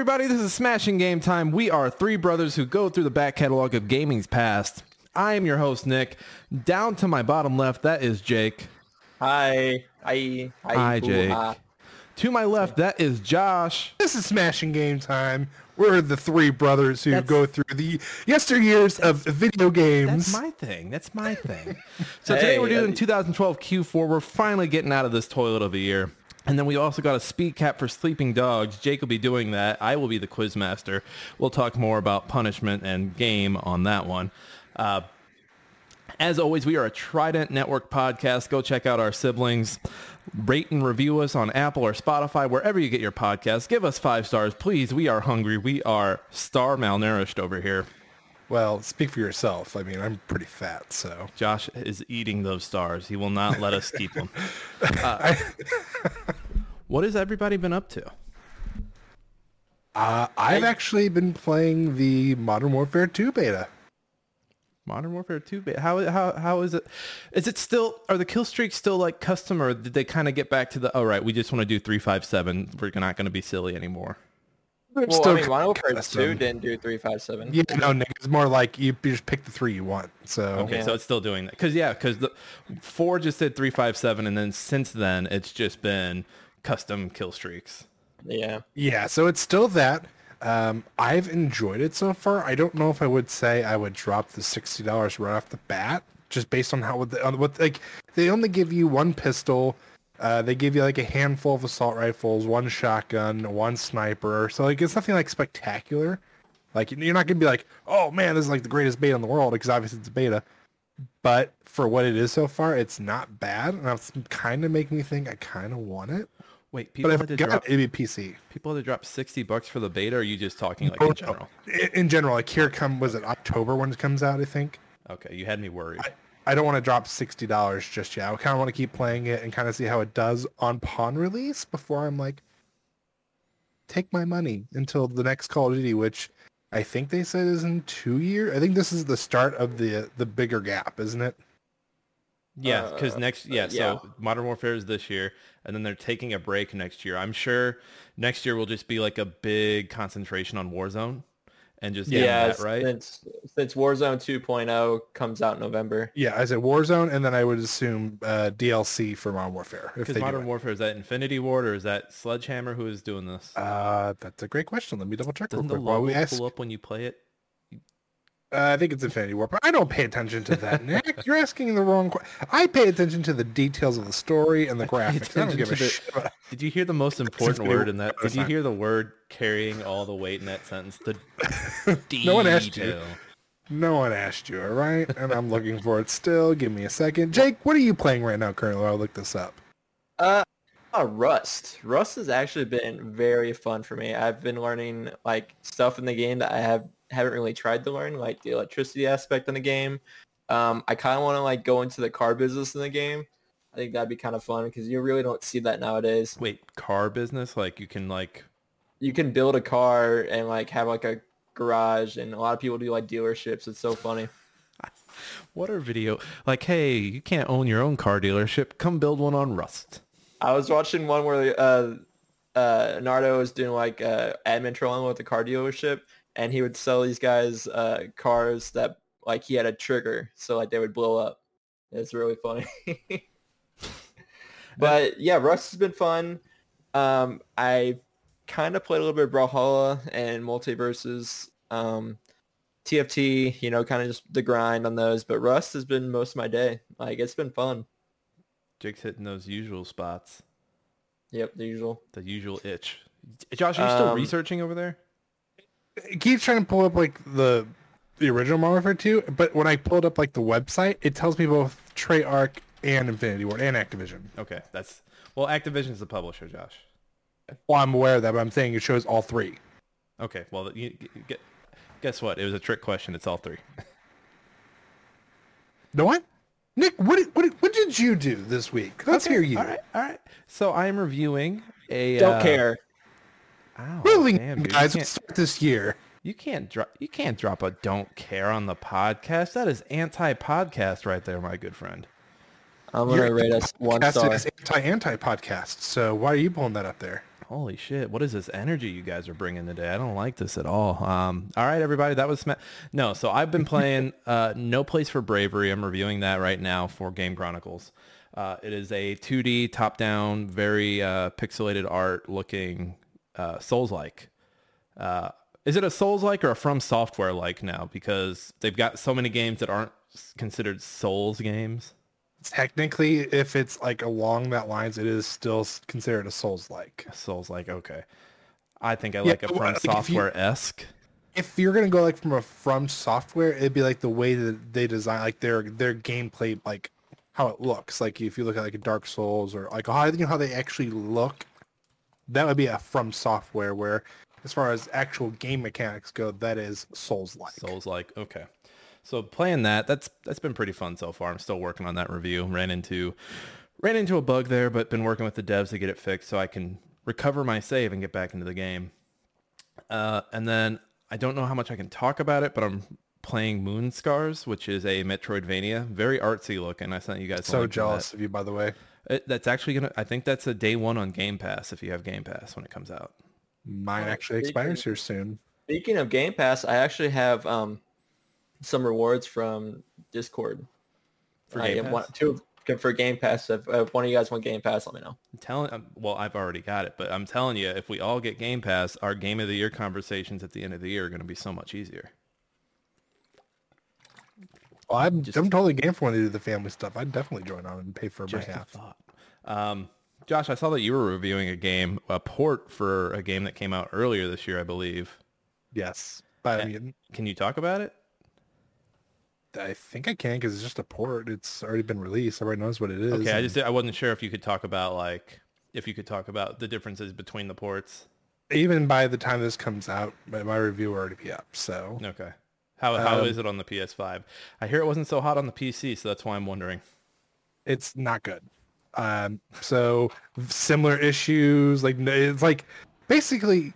Hey everybody, this is Smashing Game Time. We are three brothers who go through the back catalog of gaming's past. I am your host, Nick. Down to my bottom left, that is Jake. Hi. Hi. Hi, Hi, Jake. To my left, that is Josh. This is Smashing Game Time. We're the three brothers who That's- go through the yesteryears of video games. That's my thing. That's my thing. So today we're doing uh, 2012 Q4. We're finally getting out of this toilet of a year. And then we also got a speed cap for sleeping dogs. Jake will be doing that. I will be the quiz master. We'll talk more about punishment and game on that one. Uh, as always, we are a Trident Network podcast. Go check out our siblings. Rate and review us on Apple or Spotify, wherever you get your podcasts. Give us five stars, please. We are hungry. We are star malnourished over here. Well, speak for yourself. I mean, I'm pretty fat, so. Josh is eating those stars. He will not let us keep them. I, What has everybody been up to? uh, I've actually been playing the Modern Warfare 2 beta. Modern Warfare 2 beta. How how how is it? Is it still are the kill streaks still like custom or did they kind of get back to the oh right, we just want to do 357. We're not going to be silly anymore. They're Well, still I mean, Modern Warfare 2 didn't do 357. Yeah, no, Nick, it's more like you just pick the three you want. So, Okay, Yeah. so it's still doing that. Cuz yeah, cuz the 4 just did 357 and then since then it's just been custom kill streaks. Yeah. yeah, so it's still that. Um, I've enjoyed it so far. I don't know if I would say I would drop the sixty dollars right off the bat, just based on how what, the, on what like they only give you one pistol. Uh, they give you like a handful of assault rifles, one shotgun, one sniper. So like it's nothing like spectacular. Like you're not gonna be like, oh man, this is like the greatest beta in the world because obviously it's a beta. But for what it is so far, it's not bad, and it's kind of making me think I kind of want it. Wait, people But had to if I got drop it, it'd be PC. people had to drop 60 bucks for the beta or are you just talking like Oh, in general? In, in general, like here come was it October when it comes out? I think. Okay, you had me worried. I don't want to drop sixty dollars just yet. I kind of want to keep playing it and kind of see how it does on pawn release before I'm like, take my money until the next Call of Duty, which I think they said is in two years. I think this is the start of the the bigger gap, isn't it? Yeah, because Uh, next, uh, yeah, yeah. so Modern Warfare is this year, and then they're taking a break next year. I'm sure next year will just be like a big concentration on Warzone, and just Yeah, that right. since, since Warzone 2.0 comes out in November. Yeah, I said Warzone, and then I would assume uh, DLC for Modern Warfare. If Because Modern. Warfare is that Infinity Ward or is that Sledgehammer who is doing this? Uh, that's a great question. Let me double check real Doesn't the quick while logo we ask. pull up when you play it? Uh, I think it's Infinity Ward, but I don't pay attention to that, Nick. You're asking the wrong question. I pay attention to the details of the story and the graphics. I don't give a the- shit. about- Did you hear the most important word in that? Did you hear the word carrying all the weight in that sentence? The detail. No one asked you. detail. No one asked you, all right? And I'm looking for it still. Give me a second. Jake, what are you playing right now currently? I'll look this up. Uh, uh, Rust. Rust has actually been very fun for me. I've been learning like stuff in the game that I have haven't really tried to learn, like the electricity aspect in the game. Um, I kind of want to like go into the car business in the game. I think that'd be kind of fun because you really don't see that nowadays. Wait, car business? Like you can like You can build a car and like have like a garage, and a lot of people do like dealerships. It's so funny. what are video like? Hey, you can't own your own car dealership. Come build one on Rust. I was watching one where uh, uh, Nardo was doing like uh, admin trolling with the car dealership, and he would sell these guys uh, cars that like he had a trigger, so like they would blow up. It's really funny. but yeah, Rust has been fun. Um, I kind of played a little bit of Brawlhalla and MultiVersus. Um, TFT, you know, kind of just the grind on those. But Rust has been most of my day. Like it's been fun. Jake's hitting those usual spots. Yep, the usual. The usual itch. Josh, are you still Um, researching over there? It keeps trying to pull up like the the original Modern Warfare 2, but when I pulled up like the website, it tells me both Treyarch and Infinity Ward and Activision. Okay, that's well. Activision is the publisher, Josh. Well, I'm aware of that, but I'm saying it shows all three. Okay, well, you, you, get, guess what? It was a trick question. It's all three. No what? Nick, what did, what did, what did you do this week? Let's Okay, hear you. All right, all right. So I am reviewing a. Don't uh, care. Ow, Really, damn, dude, guys, you let's can't, start this year. you can't drop. You can't drop a don't care on the podcast. That is anti-podcast right there, my good friend. I'm gonna You're rate us one That's star. anti anti podcast. So why are you pulling that up there? Holy shit! What is this energy you guys are bringing today? I don't like this at all. Um, all right, everybody, that was Sma- no. So I've been playing uh, No Place for Bravery. I'm reviewing that right now for Game Chronicles. Uh, it is a 2D top-down, very uh, pixelated art looking uh, Souls-like. Uh, is it a Souls-like or a From Software-like now? Because they've got so many games that aren't considered Souls games. Technically, if it's like along that lines, it is still considered a Souls-like. Souls-like, okay. I think I Yeah, like a well, From like, Software-esque. If you're gonna go like from a from software, it'd be like the way that they design, like their their gameplay, like how it looks. Like if you look at like a Dark Souls or like how you know how they actually look, that would be a from software. Where as far as actual game mechanics go, that is Souls-like. Souls like okay. So playing that, that's that's been pretty fun so far. I'm still working on that review. Ran into ran into a bug there, but been working with the devs to get it fixed so I can recover my save and get back into the game. Uh, and then I don't know how much I can talk about it, but I'm playing Moonscars, which is a Metroidvania, very artsy looking. I sent you guys. So jealous of you, by the way. That. It, that's actually gonna. I think that's a day one on Game Pass if you have Game Pass when it comes out. Mine Well, actually speaking- expires here soon. Speaking of Game Pass, I actually have um, some rewards from Discord. For I Game have one- Pass? two for Game Pass. If, if one of you guys want Game Pass, let me know. I'm telling, um, well, I've already got it, but I'm telling you, if we all get Game Pass, our Game of the Year conversations at the end of the year are going to be so much easier. Well, I'm, Just- I'm totally game for when they do the family stuff. I'd definitely join on and pay for my half. thought. Um, Josh, I saw that you were reviewing a game, a port for a game that came out earlier this year, I believe. Yes, mean, Can you talk about it? I think I can because it's just a port. It's already been released. Everybody knows what it is. Okay, I just I wasn't sure if you could talk about like if you could talk about the differences between the ports. even by the time this comes out, my, my review will already be up. So Okay. How how Um, is it on the PS5? I hear it wasn't so hot on the PC, so that's why I'm wondering. it's not good. Um, so similar issues, like it's like basically,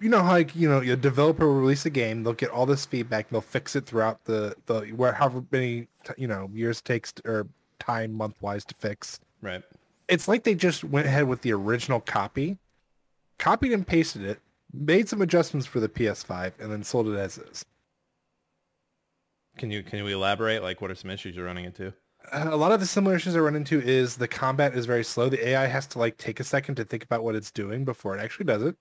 you know, how, like you know, a developer will release a game, they'll get all this feedback, they'll fix it throughout the the where however many you know years it takes to, or time month wise to fix. Right. It's like they just went ahead with the original copy, copied and pasted it, made some adjustments for the PS5, and then sold it as is. Can you can you elaborate? Like, what are some issues you're running into? Uh, a lot of the similar issues I run into is the combat is very slow. The AI has to like take a second to think about what it's doing before it actually does it.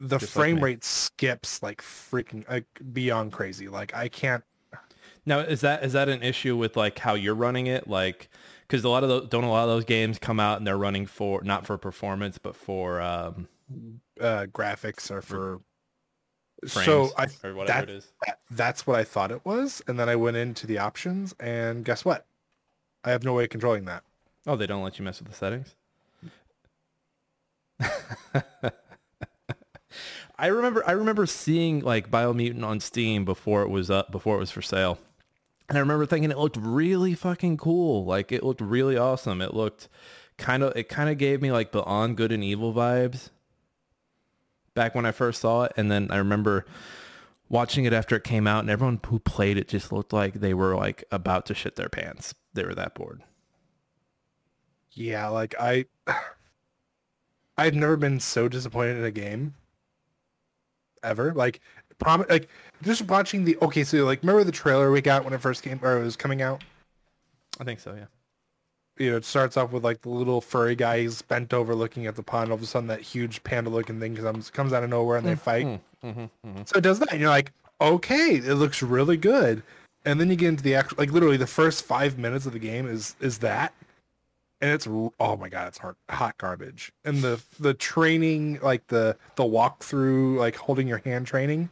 The Just frame me. rate skips like freaking like beyond crazy. Like I can't. Now, is that is that an issue with like how you're running it? Like, because a lot of those don't a lot of those games come out and they're running for not for performance but for um, Uh, graphics are for. So I or whatever that, it is. that that's what I thought it was, and then I went into the options, and guess what? I have no way of controlling that. Oh, they don't let you mess with the settings. I remember I remember seeing like Biomutant on Steam before it was up before it was for sale. And I remember thinking it looked really fucking cool. Like it looked really awesome. It looked kind of it kind of gave me like Beyond Good and Evil vibes back when I first saw it and then I remember watching it after it came out and everyone who played it just looked like they were like about to shit their pants. They were that bored. Yeah, like I, I've never been so disappointed in a game. Ever, like, prom, like just watching the. Okay, so like, remember the trailer we got when it first came or it was coming out? I think so, yeah. You know, it starts off with like the little furry guy. He's bent over looking at the pond. All of a sudden, that huge panda-looking thing comes comes out of nowhere and they fight. Mm-hmm, mm-hmm. So it does that, and you're like, okay, it looks really good. And then you get into the actual, like literally the first five minutes of the game is is that, and it's oh my god, it's hard, hot garbage. And the the training, like the the walkthrough, like holding your hand training,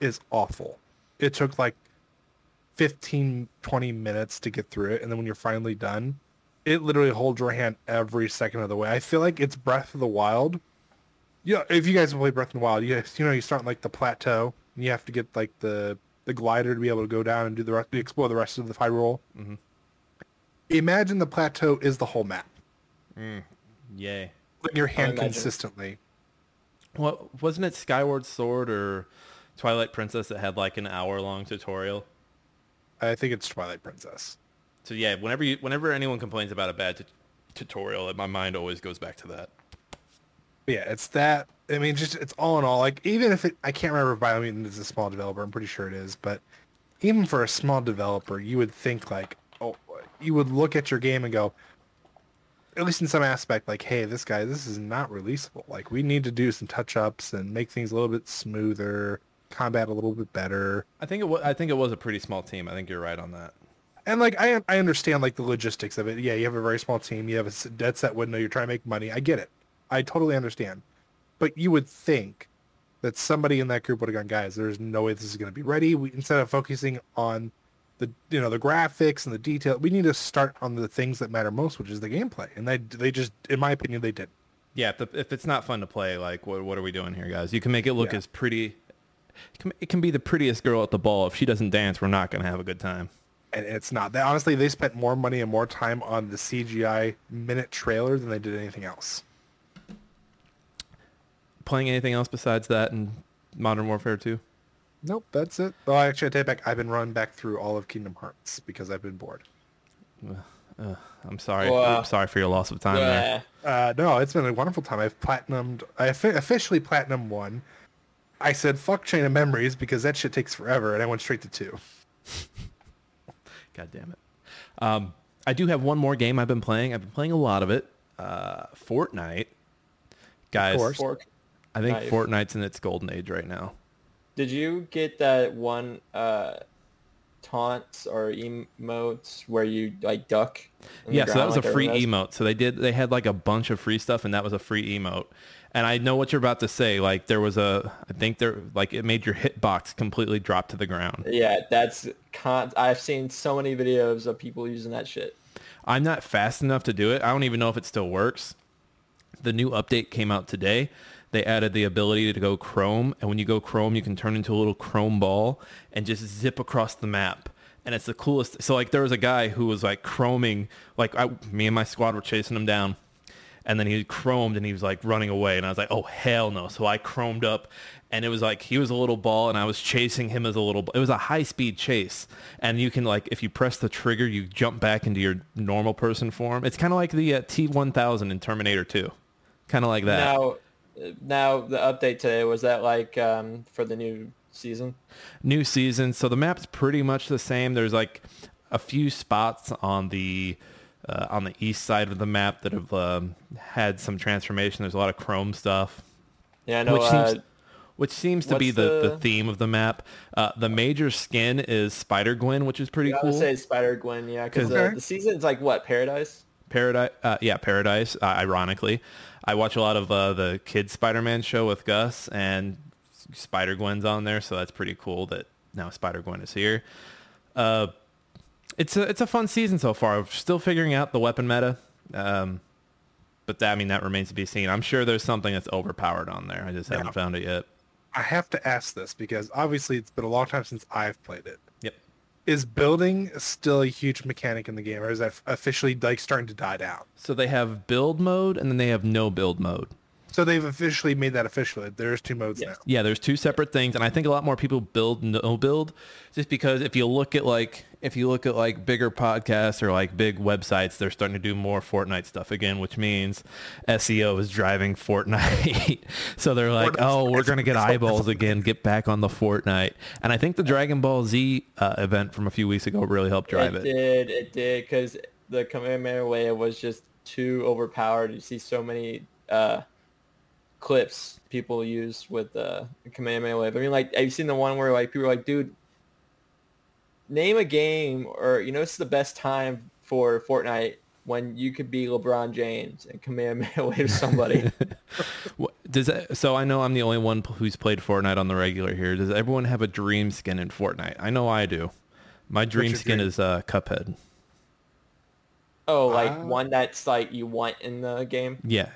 is awful. It took like 15, 20 minutes to get through it, and then when you're finally done, it literally holds your hand every second of the way. I feel like it's Breath of the Wild. Yeah, if you guys play Breath of the Wild, you guys, you know you start in like the plateau, and you have to get like the the glider to be able to go down and do the rest, explore the rest of the Hyrule. Mhm. Imagine the plateau is the whole map. Yay. Put your hand imagine. consistently. Well, wasn't it Skyward Sword or Twilight Princess that had like an hour long tutorial? I think it's Twilight Princess. So yeah, whenever you, whenever anyone complains about a bad t- tutorial, my mind always goes back to that. Yeah, it's that. I mean, just it's all in all. Like even if it, I can't remember if Biomutant is a small developer. I'm pretty sure it is. But even for a small developer, you would think like, oh, you would look at your game and go, at least in some aspect, like, hey, this guy, this is not releasable. Like, we need to do some touch ups and make things a little bit smoother, combat a little bit better. I think it was. I think it was a pretty small team. I think you're right on that. And like, I I understand like the logistics of it. Yeah, you have a very small team. You have a dead set window. You're trying to make money. I get it. I totally understand. But you would think that somebody in that group would have gone, guys, there's no way this is going to be ready. We, instead of focusing on the you know the graphics and the detail, we need to start on the things that matter most, which is the gameplay. And they they just, in my opinion, they did. Yeah, if, the, if it's not fun to play, like, what, what are we doing here, guys? You can make it look Yeah. as pretty. It can, it can be the prettiest girl at the ball. If she doesn't dance, we're not going to have a good time. And it's not. They, honestly, they spent more money and more time on the CGI minute trailer than they did anything else. Playing anything else besides that in Modern Warfare 2? Nope, that's it. Well, actually, I take it back. I've been running back through all of Kingdom Hearts because I've been bored. Uh, I'm sorry. Wow. I'm sorry for your loss of time there. Uh, no, it's been a wonderful time. I've platinumed. I offi- officially platinum one. I said fuck Chain of Memories because that shit takes forever, and I went straight to two. God damn it. Um, I do have one more game I've been playing. I've been playing a lot of it. Uh, Fortnite. Guys, course. Fork. I think Nice. Fortnite's in its golden age right now. Did you get that one uh, taunts or emotes where you like duck? in the Yeah, so that was like a free everyone emote. So they did they had like a bunch of free stuff and that was a free emote. And I know what you're about to say. Like there was a I think there like it made your hitbox completely drop to the ground. Yeah, that's con- I've seen so many videos of people using that shit. I'm not fast enough to do it. I don't even know if it still works. The new update came out today. They added the ability to go chrome, and when you go chrome, you can turn into a little chrome ball and just zip across the map. And it's the coolest. So like there was a guy who was like chroming, like I, me and my squad were chasing him down, and then he chromed and he was like running away, and I was like, oh hell no! So I chromed up, and it was like he was a little ball, and I was chasing him as a little. Ball. It was a high speed chase, and you can like if you press the trigger, you jump back into your normal person form. It's kind of like the uh, T1000 in Terminator 2, kind of like that. Now, now the update today was that like um, for the new season. new season. So the map's pretty much the same. There's like a few spots on the uh, on the east side of the map that have um, had some transformation. There's a lot of chrome stuff, Yeah, I know. which uh, seems which seems to be the, the the- theme of the map. Uh, the major skin is Spider Gwen, which is pretty I cool. would say Spider Gwen. Yeah, because the, Okay. the season's like what Paradise. Paradise, uh, yeah, Paradise. Uh, ironically, I watch a lot of uh, the kids Spider-Man show with Gus, and Spider Gwen's on there, so that's pretty cool that now Spider Gwen is here. It's a it's a fun season so far. We're still figuring out the weapon meta, um, but that, I mean that remains to be seen. I'm sure there's something that's overpowered on there. I just haven't found it yet. I have to ask this because obviously it's been a long time since I've played it. Yep. Is building still a huge mechanic in the game, or is that officially like starting to die down? So they have build mode, and then they have no build mode. So they've officially made that official. There's two modes Yes. now. Yeah, there's two separate things, and I think a lot more people build no build, just because if you look at like if you look at like bigger podcasts or like big websites, they're starting to do more Fortnite stuff again, which means SEO is driving Fortnite. so they're like, Fortnite's- oh, we're gonna get eyeballs again, get back on the Fortnite. And I think the Dragon Ball Z uh, event from a few weeks ago really helped drive it, it. did. It did because the Kamehameha was just too overpowered. You see so many uh, clips people use with the uh, Kamehameha wave. I mean, like, have you seen the one where like people are like, dude, name a game or you know it's the best time for Fortnite when you could be LeBron James and Kamehameha wave somebody. What- Does that, so I know I'm the only one who's played Fortnite on the regular here. Does everyone have a dream skin in Fortnite? I know I do. My dream skin dream? is uh, Cuphead. oh, like Ah. one that's like you want in the game. Yeah.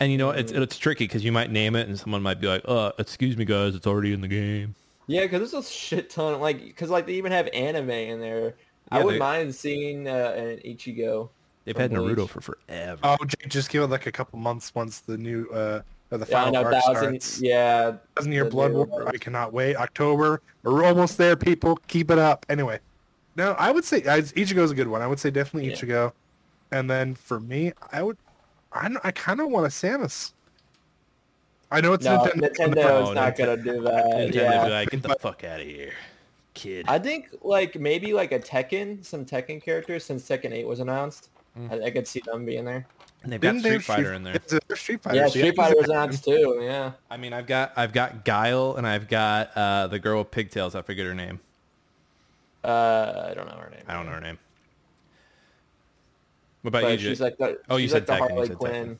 And you know it's Mm. it's tricky because you might name it and someone might be like, "Uh, excuse me, guys, it's already in the game." Yeah, because there's a shit ton. Like, because like they even have anime in there. I wouldn't they- mind seeing uh, an Ichigo. They've From had Naruto for forever. Oh, just give it like a couple months once the new uh or the Yeah, final know arc thousand. starts. Yeah, Thousand Year the Blood War. arc. I cannot wait. October. We're almost there, people. Keep it up. Anyway, no, I would say I, Ichigo's a good one. I would say definitely Yeah. Ichigo. And then for me, I would, I don't- I kind of want a Samus. I know it's No, Nintendo. Nintendo Oh, is not gonna do that. Nintendo be Yeah. like, get the fuck out of here, kid. I think like maybe like a Tekken, some Tekken characters since Tekken 8 was announced. Mm. I, I could see them being there. And they've got Didn't they Street have Fighter in there. Yeah, there's Street Fighter. Yeah, so Street Fighter was announced too. Yeah. I mean, I've got I've got Guile and I've got uh, the girl with pigtails. I forget her name. Uh, I don't know her name. I don't know her name. What about But you? she's like the. Oh, you said like Tekken, the you Harley said Quinn. Tekken.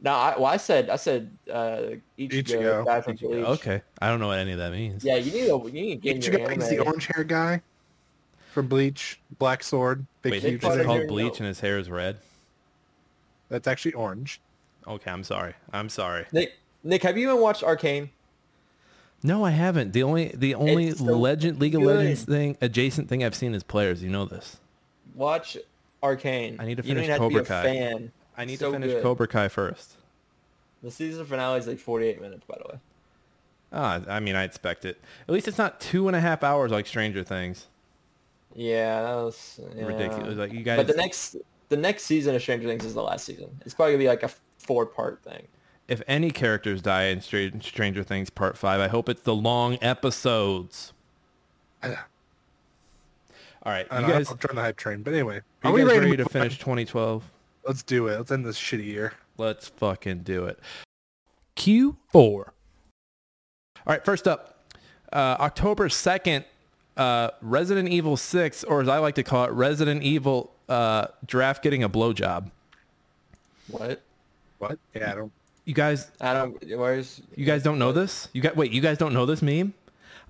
No, I, well, I said I said uh, Ichigo, Ichigo. guy from okay, I don't know what any of that means. Yeah, you need to you need to get in Ichigo is the orange hair guy from Bleach, Black Sword, big Wait, huge. Big is it called Bleach and his hair is red? That's actually orange. Okay, I'm sorry. I'm sorry. Nick, Nick, have you even watched Arcane? No, I haven't. The only the only so Legend League of. Legends thing adjacent thing I've seen is players. You know this. Watch Arcane. I need to you don't finish even have to be Cobra a Kai. Fan. I need So to finish good. Cobra Kai first. The season finale is like 48 minutes, by the way. Ah, I mean, I expect it. At least it's not two and a half hours like Stranger Things. Yeah, that was yeah. Ridiculous. Like you guys. But the next the next season of Stranger Things is the last season. It's probably gonna be like a four part thing. if any characters die in Stra- Stranger Things Part Five, I hope it's the long episodes. All right, you don't know, guys. I'm trying the hype train, but anyway, Are are we guys ready, ready to move finish 2012? On? Let's do it. Let's end this shitty year. Let's fucking do it. Q4. All right, first up, uh, October 2nd, uh, Resident Evil 6, or as I like to call it, Resident Evil uh, Draft Getting a Blowjob. What? What? Yeah, I don't. You guys, I don't. Where's you guys don't know this? You got wait, you guys don't know this meme?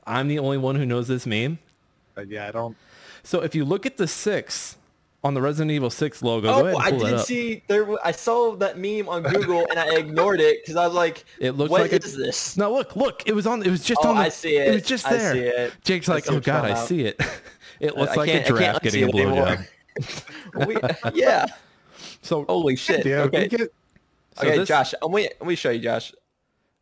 I'm the only one who knows this meme. Uh, yeah, I don't. So if you look at the six on the Resident Evil 6 logo, go Oh, I did see there. I saw that meme on Google and I ignored it because I was like, It looks "What like is this?" No, look, look. It was on. It was just Oh, on. The, I see it. It was just I there. see it. Jake's I like, oh god, I see it. It looks I like a can't- I can't giraffe getting a blowjob. We- yeah. So, Holy shit. Yeah, okay. get. so okay, this- Josh. Let me let me show you, Josh.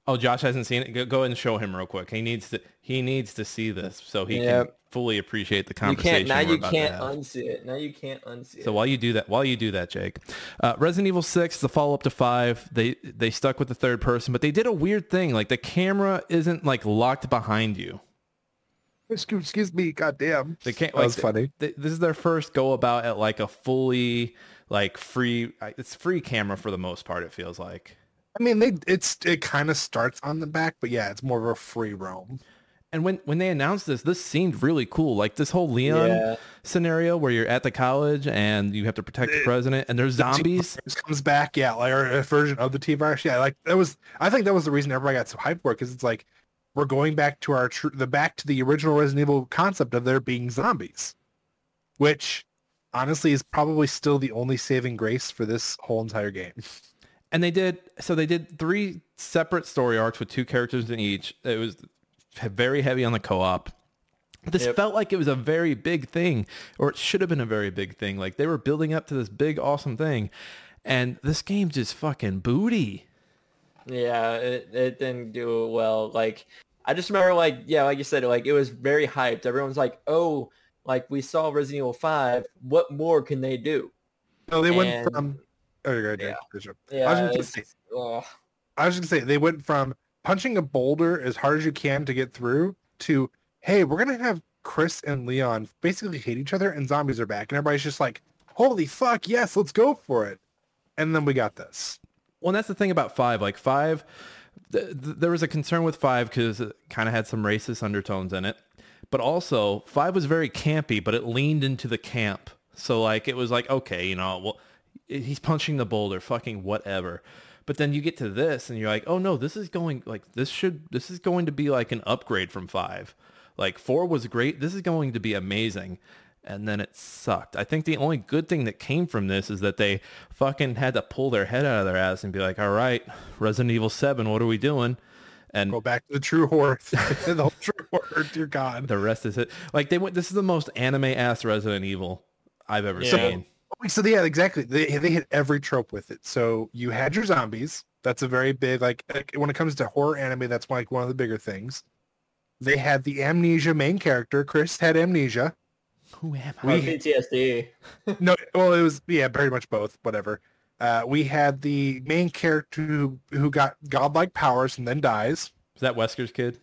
Oh, Josh hasn't seen it. Go, go ahead and show him real quick. He needs to. He needs to see this so he can Yep. fully appreciate the You conversation. can't now. we're You about can't have. unsee it. Now you can't unsee it. So while you do that, while you do that, Jake, uh, Resident Evil Six, the follow up to Five, they they stuck with the third person, but they did a weird thing. Like the camera isn't like locked behind you. Excuse, excuse me, goddamn. They can't. That was funny. th- this is their first go about at like a fully like free. It's free camera for the most part. It feels like. I mean, they it's it kind of starts on the back, but yeah, it's more of a free roam. And when when they announced this, this seemed really cool. Like this whole Leon Yeah. scenario where you're at the college and you have to protect the The- president, and there's zombies. This comes back, yeah, like or a version of the T virus. Yeah, like that was. I think that was the reason everybody got so hyped for it because it's like we're going back to our tr- the back to the original Resident Evil concept of there being zombies, which honestly is probably still the only saving grace for this whole entire game. And they did so they did three separate story arcs with two characters in each. It was very heavy on the co-op. This Yep. felt like it was a very big thing, or it should have been a very big thing. Like they were building up to this big awesome thing, and this game just fucking booty. Yeah, it, it didn't do well. Like, I just remember, like, yeah, like you said, like it was very hyped. Everyone's like, "Oh, like we saw Resident Evil Five. What more can they do?" So they went from. Oh, you're good. Yeah. Richard. Yeah, I was just gonna say, ugh. I was gonna say they went from punching a boulder as hard as you can to get through to hey, we're gonna have Chris and Leon basically hate each other and zombies are back and everybody's just like, holy fuck, yes, let's go for it. And then we got this. Well, and that's the thing about five. Like five, th- th- there was a concern with five because it kind of had some racist undertones in it, but also five was very campy, but it leaned into the camp. So like it was like okay, you know, well, he's punching the boulder, fucking whatever. But then you get to this and you're like, oh no, this is going like this should this is going to be like an upgrade from five. Like four was great. This is going to be amazing. And then it sucked. I think the only good thing that came from this is that they fucking had to pull their head out of their ass and be like, all right, Resident Evil 7, what are we doing? And Go back to the true horror. the true horror, dear God. the rest is it. Like they went, this is the most anime ass Resident Evil I've ever Yeah. seen. So yeah, exactly. They they hit every trope with it. So you had your zombies. That's a very big like, like when it comes to horror anime. That's like one of the bigger things. They had the amnesia main character. Chris had amnesia. Who am I? Or We- PTSD. no, well, it was yeah, very much both. Whatever. Uh, we had the main character who, who got godlike powers and then dies. Is that Wesker's kid?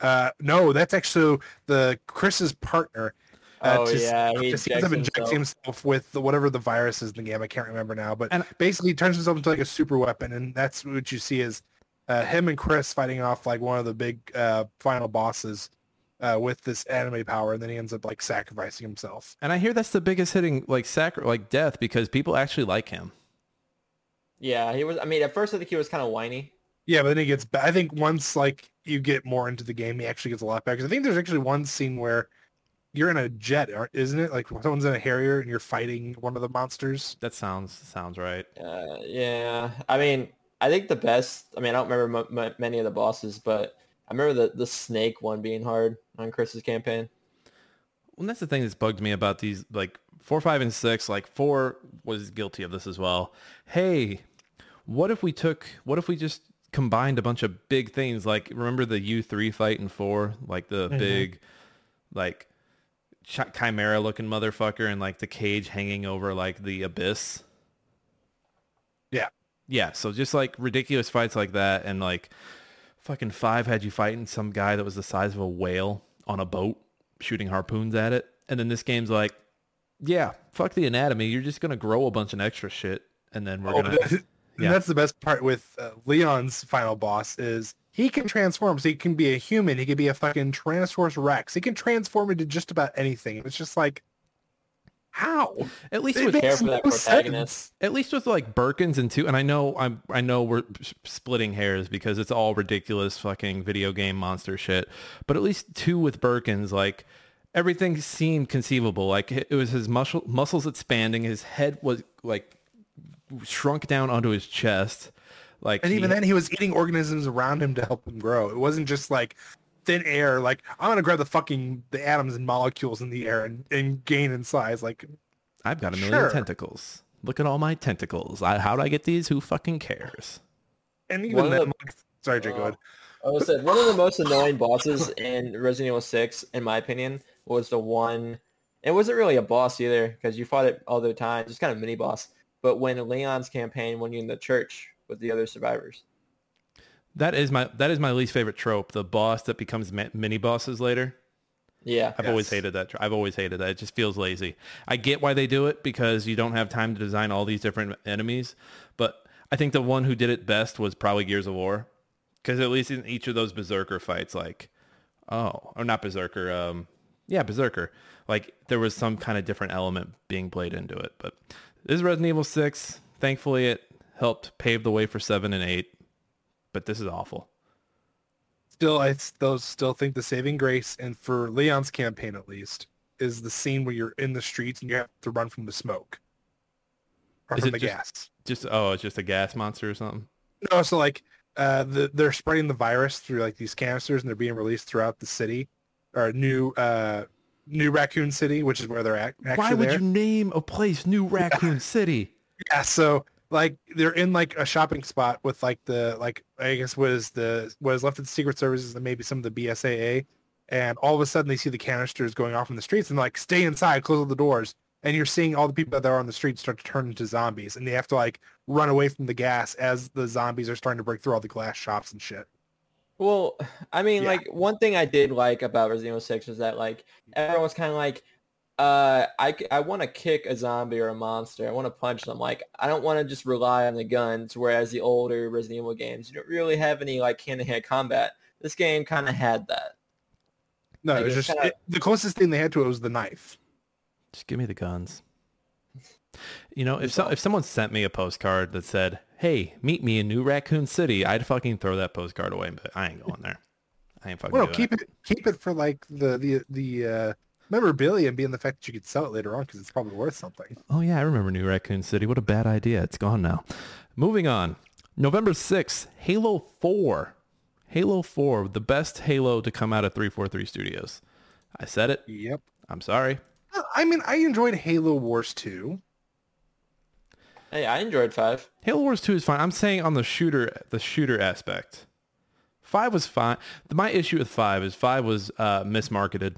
Uh, no, that's actually the Chris's partner. Uh, Oh, to- yeah, he just injects ends up injecting himself. himself with the, whatever the virus is in the game. I can't remember now, but And- basically he turns himself into like a super weapon, and that's what you see is uh, him and Chris fighting off like one of the big uh, final bosses uh, with this anime power, and then he ends up like sacrificing himself. And I hear that's the biggest hitting like sacri- like death because people actually like him. Yeah, he was. I mean, at first I think he was kind of whiny. Yeah, but then he gets. ba- I think once like you get more into the game, he actually gets a lot better. 'Cause I think there's actually one scene where you're in a jet, isn't it? Like someone's in a Harrier and you're fighting one of the monsters. That sounds sounds right. Uh, yeah, I mean, I think the best. I mean, I don't remember m- m- many of the bosses, but I remember the the snake one being hard on Chris's campaign. Well, that's the thing that's bugged me about these like four, five, and six. Like four was guilty of this as well. Hey, what if we took? What if we just combined a bunch of big things? Like remember the U three fight in four, like the big, like chi- chimera looking motherfucker, and like the cage hanging over like the abyss. Yeah. Yeah, so just like ridiculous fights like that, and like fucking five had you fighting some guy that was the size of a whale on a boat, shooting harpoons at it, and then this game's like, yeah, fuck the anatomy, you're just gonna grow a bunch of extra shit, and then we're Oh, gonna, and yeah. that's the best part with uh, Leon's final boss is he can transform. So he can be a human. He can be a fucking Tyrannosaurus Rex. He can transform into just about anything. It's just like, how? at least It with makes care for no that protagonist. sense. at least with like Birkins and two, and I know I'm I know we're splitting hairs because it's all ridiculous fucking video game monster shit, but at least two with Birkins, like everything seemed conceivable. Like it was his muscle muscles expanding, his head was like shrunk down onto his chest, like And he- even then, he was eating organisms around him to help him grow. It wasn't just like thin air. Like I'm gonna grab the fucking the atoms and molecules in the air and, and gain in size. Like I've got a million Sure. tentacles. Look at all my tentacles. I, how do I get these? Who fucking cares? and even of then, the- like, sorry, Jay, go ahead. Uh, I was said one of the most annoying bosses in Resident Evil 6, in my opinion, was the one. It wasn't really a boss either because you fought it all the time. Just kind of mini boss. But when Leon's campaign, when you're in the church with the other survivors. That is my that is my least favorite trope. The boss that becomes mini bosses later. Yeah. I've always hated that. I've always hated that. It just feels lazy. I get why they do it because you don't have time to design all these different enemies. But I think the one who did it best was probably Gears of War. Because at least in each of those Berserker fights, like, oh, or not Berserker, um, yeah, Berserker. Like there was some kind of different element being played into it. But this is Resident Evil 6. Thankfully, it helped pave the way for 7 and 8. But this is awful. Still, I still still think the saving grace, and for Leon's campaign at least, is the scene where you're in the streets and you have to run from the smoke or Is from it the just- gas. Just, oh, it's just a gas monster or something? No, so like uh, the, they're spreading the virus through like these canisters and they're being released throughout the city or new uh, new Raccoon City, which is where they're at. Why would there. you name a place New Raccoon City? Yeah, so like they're in like a shopping spot with like the like I guess was the was left of the Secret Services and maybe some of the BSAA, and all of a sudden they see the canisters going off in the streets and like stay inside, close all the doors, and you're seeing all the people that are on the street start to turn into zombies, and they have to like run away from the gas as the zombies are starting to break through all the glass shops and shit. Well, I mean, Yeah. like one thing I did like about Resident Evil 6 was that like everyone was kind of like, uh, I, I want to kick a zombie or a monster. I want to punch them. Like I don't want to just rely on the guns. Whereas the older Resident Evil games, you don't really have any like hand-to-hand combat. This game kind of had that. No, Like, it was it's just kinda- it- the closest thing they had to it was the knife. Just give me the guns. You know, if so, if someone sent me a postcard that said, "Hey, meet me in New Raccoon City," I'd fucking throw that postcard away. But I ain't going there. I ain't fucking. Well, keep it. it keep it for like the the the uh, memorabilia and being the fact that you could sell it later on because it's probably worth something. Oh yeah, I remember New Raccoon City. What a bad idea. It's gone now. Moving on. November 6th, Halo 4. Halo 4, the best Halo to come out of 343 Studios. I said it. Yep. I'm sorry. I mean, I enjoyed Halo Wars 2. Hey, I enjoyed five. Halo Wars 2 is fine. I'm saying on the shooter the shooter aspect. 5 was fine. My issue with 5 is 5 was uh, mismarketed.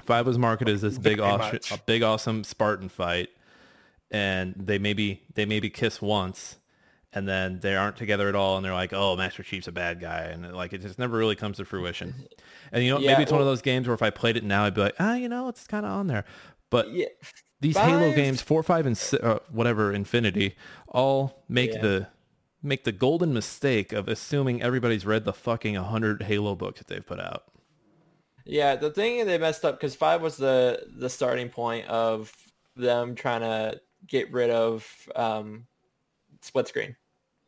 5 was marketed as this big awesome, a big awesome Spartan fight. and they maybe they maybe kiss once, and then they aren't together at all, and they're like, oh, Master Chief's a bad guy, and like it just never really comes to fruition. And you know, Yeah, maybe it's one of those games where if I played it now, I'd be like, ah, you know, it's kind of on there. But Yeah. these Halo games, four, five, and uh, whatever Infinity, all make Yeah. the make the golden mistake of assuming everybody's read the fucking 100 Halo books that they've put out. Yeah, the thing they messed up because five was the the starting point of them trying to get rid of um, split screen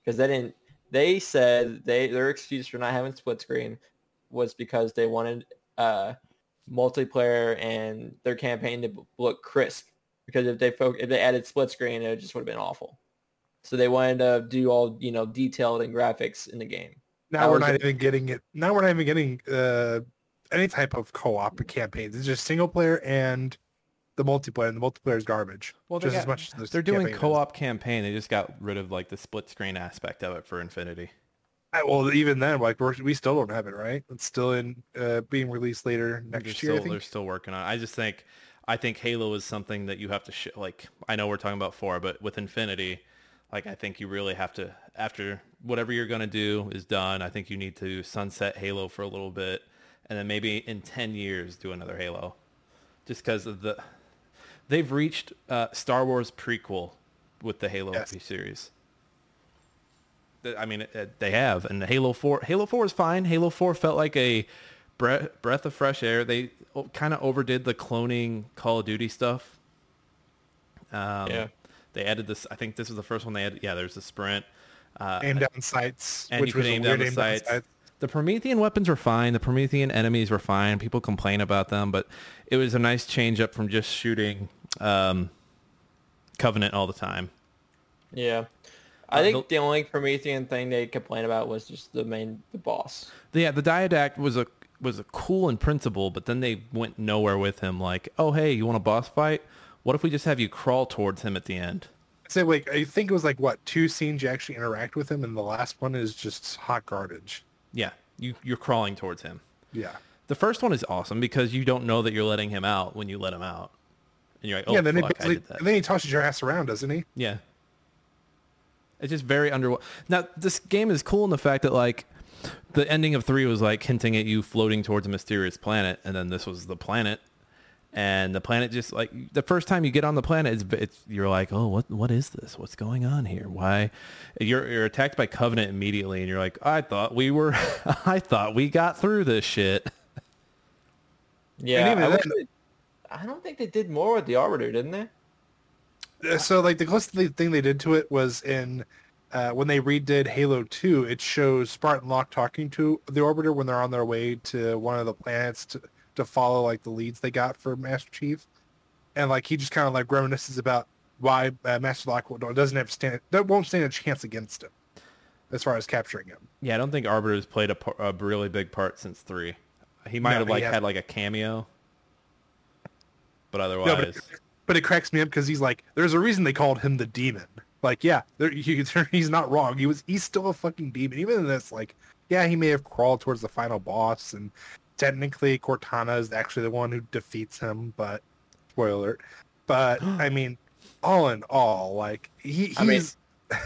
because they didn't. They said they their excuse for not having split screen was because they wanted uh, multiplayer and their campaign to look crisp. Because if they fo- if they added split screen, it just would have been awful. So they wanted to do all you know detailed and graphics in the game. Now That we're not even getting it. Now we're not even getting uh, any type of co-op campaigns. It's just single player and the multiplayer, and the multiplayer is garbage. Well, they just as got- much as the They're doing co-op campaign. They just got rid of like the split screen aspect of it for Infinity. Uh, Well, even then, like we're, we still don't have it, right? It's still in uh, being released later They're next year. I still, they're still working on. it. I just think, I think Halo is something that you have to sh- like. I know we're talking about four, but with Infinity, like I think you really have to after whatever you're gonna do is done. I think you need to sunset Halo for a little bit, and then maybe in ten years do another Halo, just because of the they've reached uh, Star Wars prequel with the Halo Yes. series. I mean, uh, they have, and the Halo Four. Halo Four is fine. Halo Four felt like a breath breath of fresh air. They kind of overdid the cloning Call of Duty stuff. Um, Yeah. They added this. I think this was the first one they had. Yeah, there's the sprint. Uh, aim down sights, and which you could aim down weird the sights. sights. The Promethean weapons were fine. The Promethean enemies were fine. People complain about them, but it was a nice change up from just shooting um, Covenant all the time. Yeah. I Uh, think the- the only Promethean thing they complain about was just the main the boss. Yeah, the Didact was a was a cool in principle, but then they went nowhere with him. Like, oh hey, you want a boss fight? What if we just have you crawl towards him at the end? I So like I think it was like what two scenes you actually interact with him, and the last one is just hot garbage. Yeah, you you're crawling towards him. Yeah. The first one is awesome because you don't know that you're letting him out when you let him out, and you're like, oh yeah. Then, fuck, it, I did that. and then he tosses your ass around, doesn't he? Yeah. It's just very under. Now this game is cool in the fact that like the ending of three was like hinting at you floating towards a mysterious planet, and then this was the planet, and the planet just like the first time you get on the planet, it's, it's you're like, oh, what what is this? What's going on here? Why? You're you're attacked by Covenant immediately, and you're like, I thought we were, I thought we got through this shit. Yeah, I, wish then- they- I don't think they did more with the Arbiter, didn't they? Uh, So like the closest thing they did to it was in uh, when they redid Halo 2, it shows Spartan Locke talking to the Arbiter when they're on their way to one of the planets to, to follow like the leads they got for Master Chief. And like he just kind of like reminisces about why uh, Master Locke doesn't have stand that won't stand a chance against him as far as capturing him. Yeah, I don't think Arbiter's played a, a really big part since three. He might No, have like had like a cameo, but No, otherwise, but, it, but it cracks me up because he's like, there's a reason they called him the demon. Like, yeah, there, he, he's not wrong. He was, he's still a fucking demon. Even in this, like, yeah, he may have crawled towards the final boss, and technically Cortana is actually the one who defeats him. But spoiler alert. But I mean, all in all, like he, he's I mean, he's,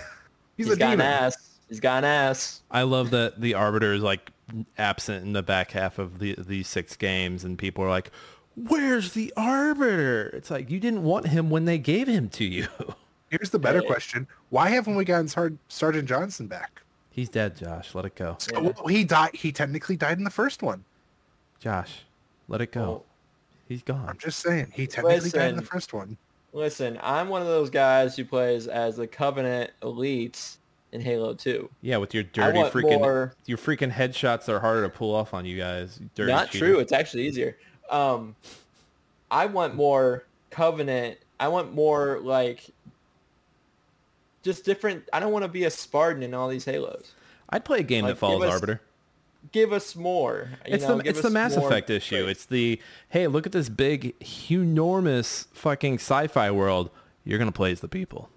He's a got demon. an ass. He's got an ass. I love that the Arbiter is like absent in the back half of the these six games, and people are like, "Where's the Arbiter?" It's like you didn't want him when they gave him to you. Here's the better Hey. question: Why haven't we gotten Sar- Sergeant Johnson back? He's dead, Josh. Let it go, So, Yeah. well, he died. He technically died in the first one. Josh. Let it go. Well, He's gone. I'm just saying he technically died in the first one. Listen, I'm one of those guys who plays as the Covenant elites in Halo 2. Yeah, with your dirty freaking more. your freaking headshots are harder to pull off on you guys. Dirty Not cheater. true. It's actually easier. Um, I want more Covenant. I want more like just different. I don't want to be a Spartan in all these Halos. I'd play a game Like, that follows us- Arbiter. Give us more. you It's know, the it's the Mass more Effect issue. choice. It's the hey, look at this big, enormous fucking sci-fi world. You're gonna play as the people.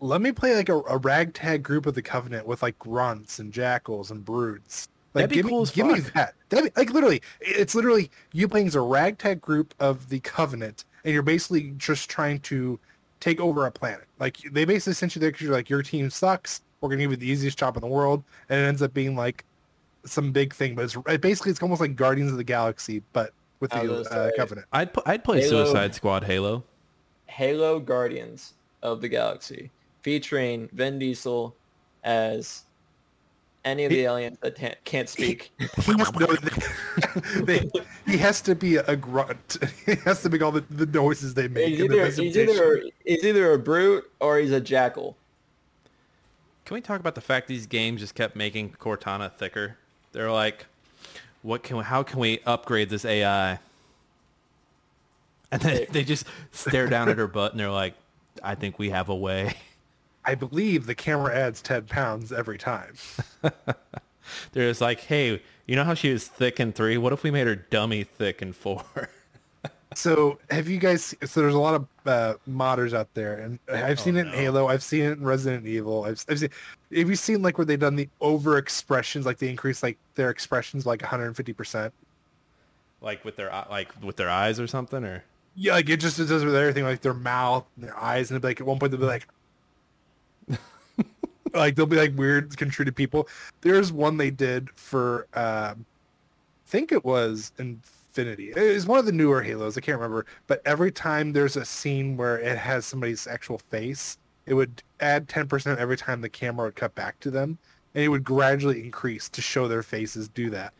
Let me play like a, a ragtag group of the Covenant with like grunts and jackals and brutes. Like, That'd be give cool me, as give me that. That'd be, like literally, it's literally you playing as a ragtag group of the Covenant, and you're basically just trying to take over a planet. Like they basically sent you there because you're like your team sucks. We're gonna give you the easiest job in the world, and it ends up being like some big thing. But it's it basically it's almost like Guardians of the Galaxy, but with I the uh, Covenant. I'd pu- I'd play Halo. Suicide Squad Halo. Halo Guardians of the Galaxy, featuring Vin Diesel as any of the aliens that can't, can't speak. He has, no, they, he has to be a grunt. He has to make all the, the noises they make. He's in the he's, either, he's either a brute or he's a jackal. Can we talk about the fact these games just kept making Cortana thicker? They're like, what can how can we upgrade this AI? And then they just stare down at her butt and they're like, I think we have a way. I believe the camera adds 10 pounds every time. They're just like, hey, you know how she was thick in three? What if we made her dummy thick in four? So have you guys? So there's a lot of uh, modders out there, and I've seen Oh, it in no. Halo. I've seen it in Resident Evil. I've, I've seen. Have you seen like where they've done the over expressions, like they increase like their expressions like 150 percent? like with their like with their eyes or something, or Yeah, like it just it does with everything, like their mouth, and their eyes, and like at one point they'll be like, like they'll be like weird contributed people. There's one they did for, um, I think it was Infinity. It was one of the newer Halos. I can't remember, but every time there's a scene where it has somebody's actual face, it would add 10% every time the camera would cut back to them, and it would gradually increase to show their faces do that.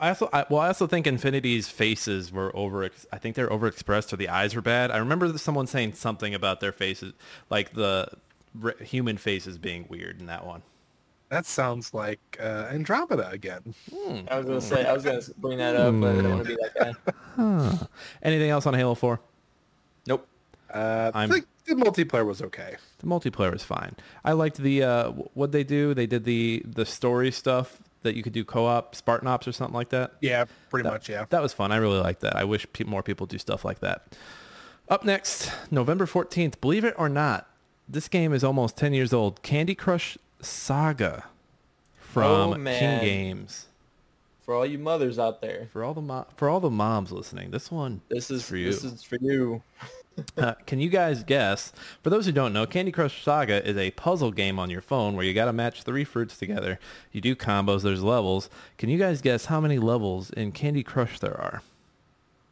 I also, I, well, I also think Infinity's faces were over. I think they're overexpressed, or the eyes were bad. I remember someone saying something about their faces, like the human faces being weird in that one. That sounds like uh, Andromeda again. I was gonna say I was gonna bring that up, but I don't want to be that guy. Anything else on Halo Four? Nope. Uh, I I'm- think the multiplayer was okay. The multiplayer was fine. I liked the uh, what they do. They did the the story stuff that you could do co-op, Spartan Ops or something like that. Yeah, pretty That- much. Yeah. That was fun. I really like that. I wish pe- more people do stuff like that. Up next, November 14th, believe it or not, this game is almost 10 years old. Candy Crush Saga from Oh, King. Games. For all you mothers out there, For all the mo- for all the moms listening, this one this is for you. this is for you. Uh, can you guys guess? For those who don't know, Candy Crush Saga is a puzzle game on your phone where you got to match three fruits together. You do combos, there's levels. Can you guys guess how many levels in Candy Crush there are?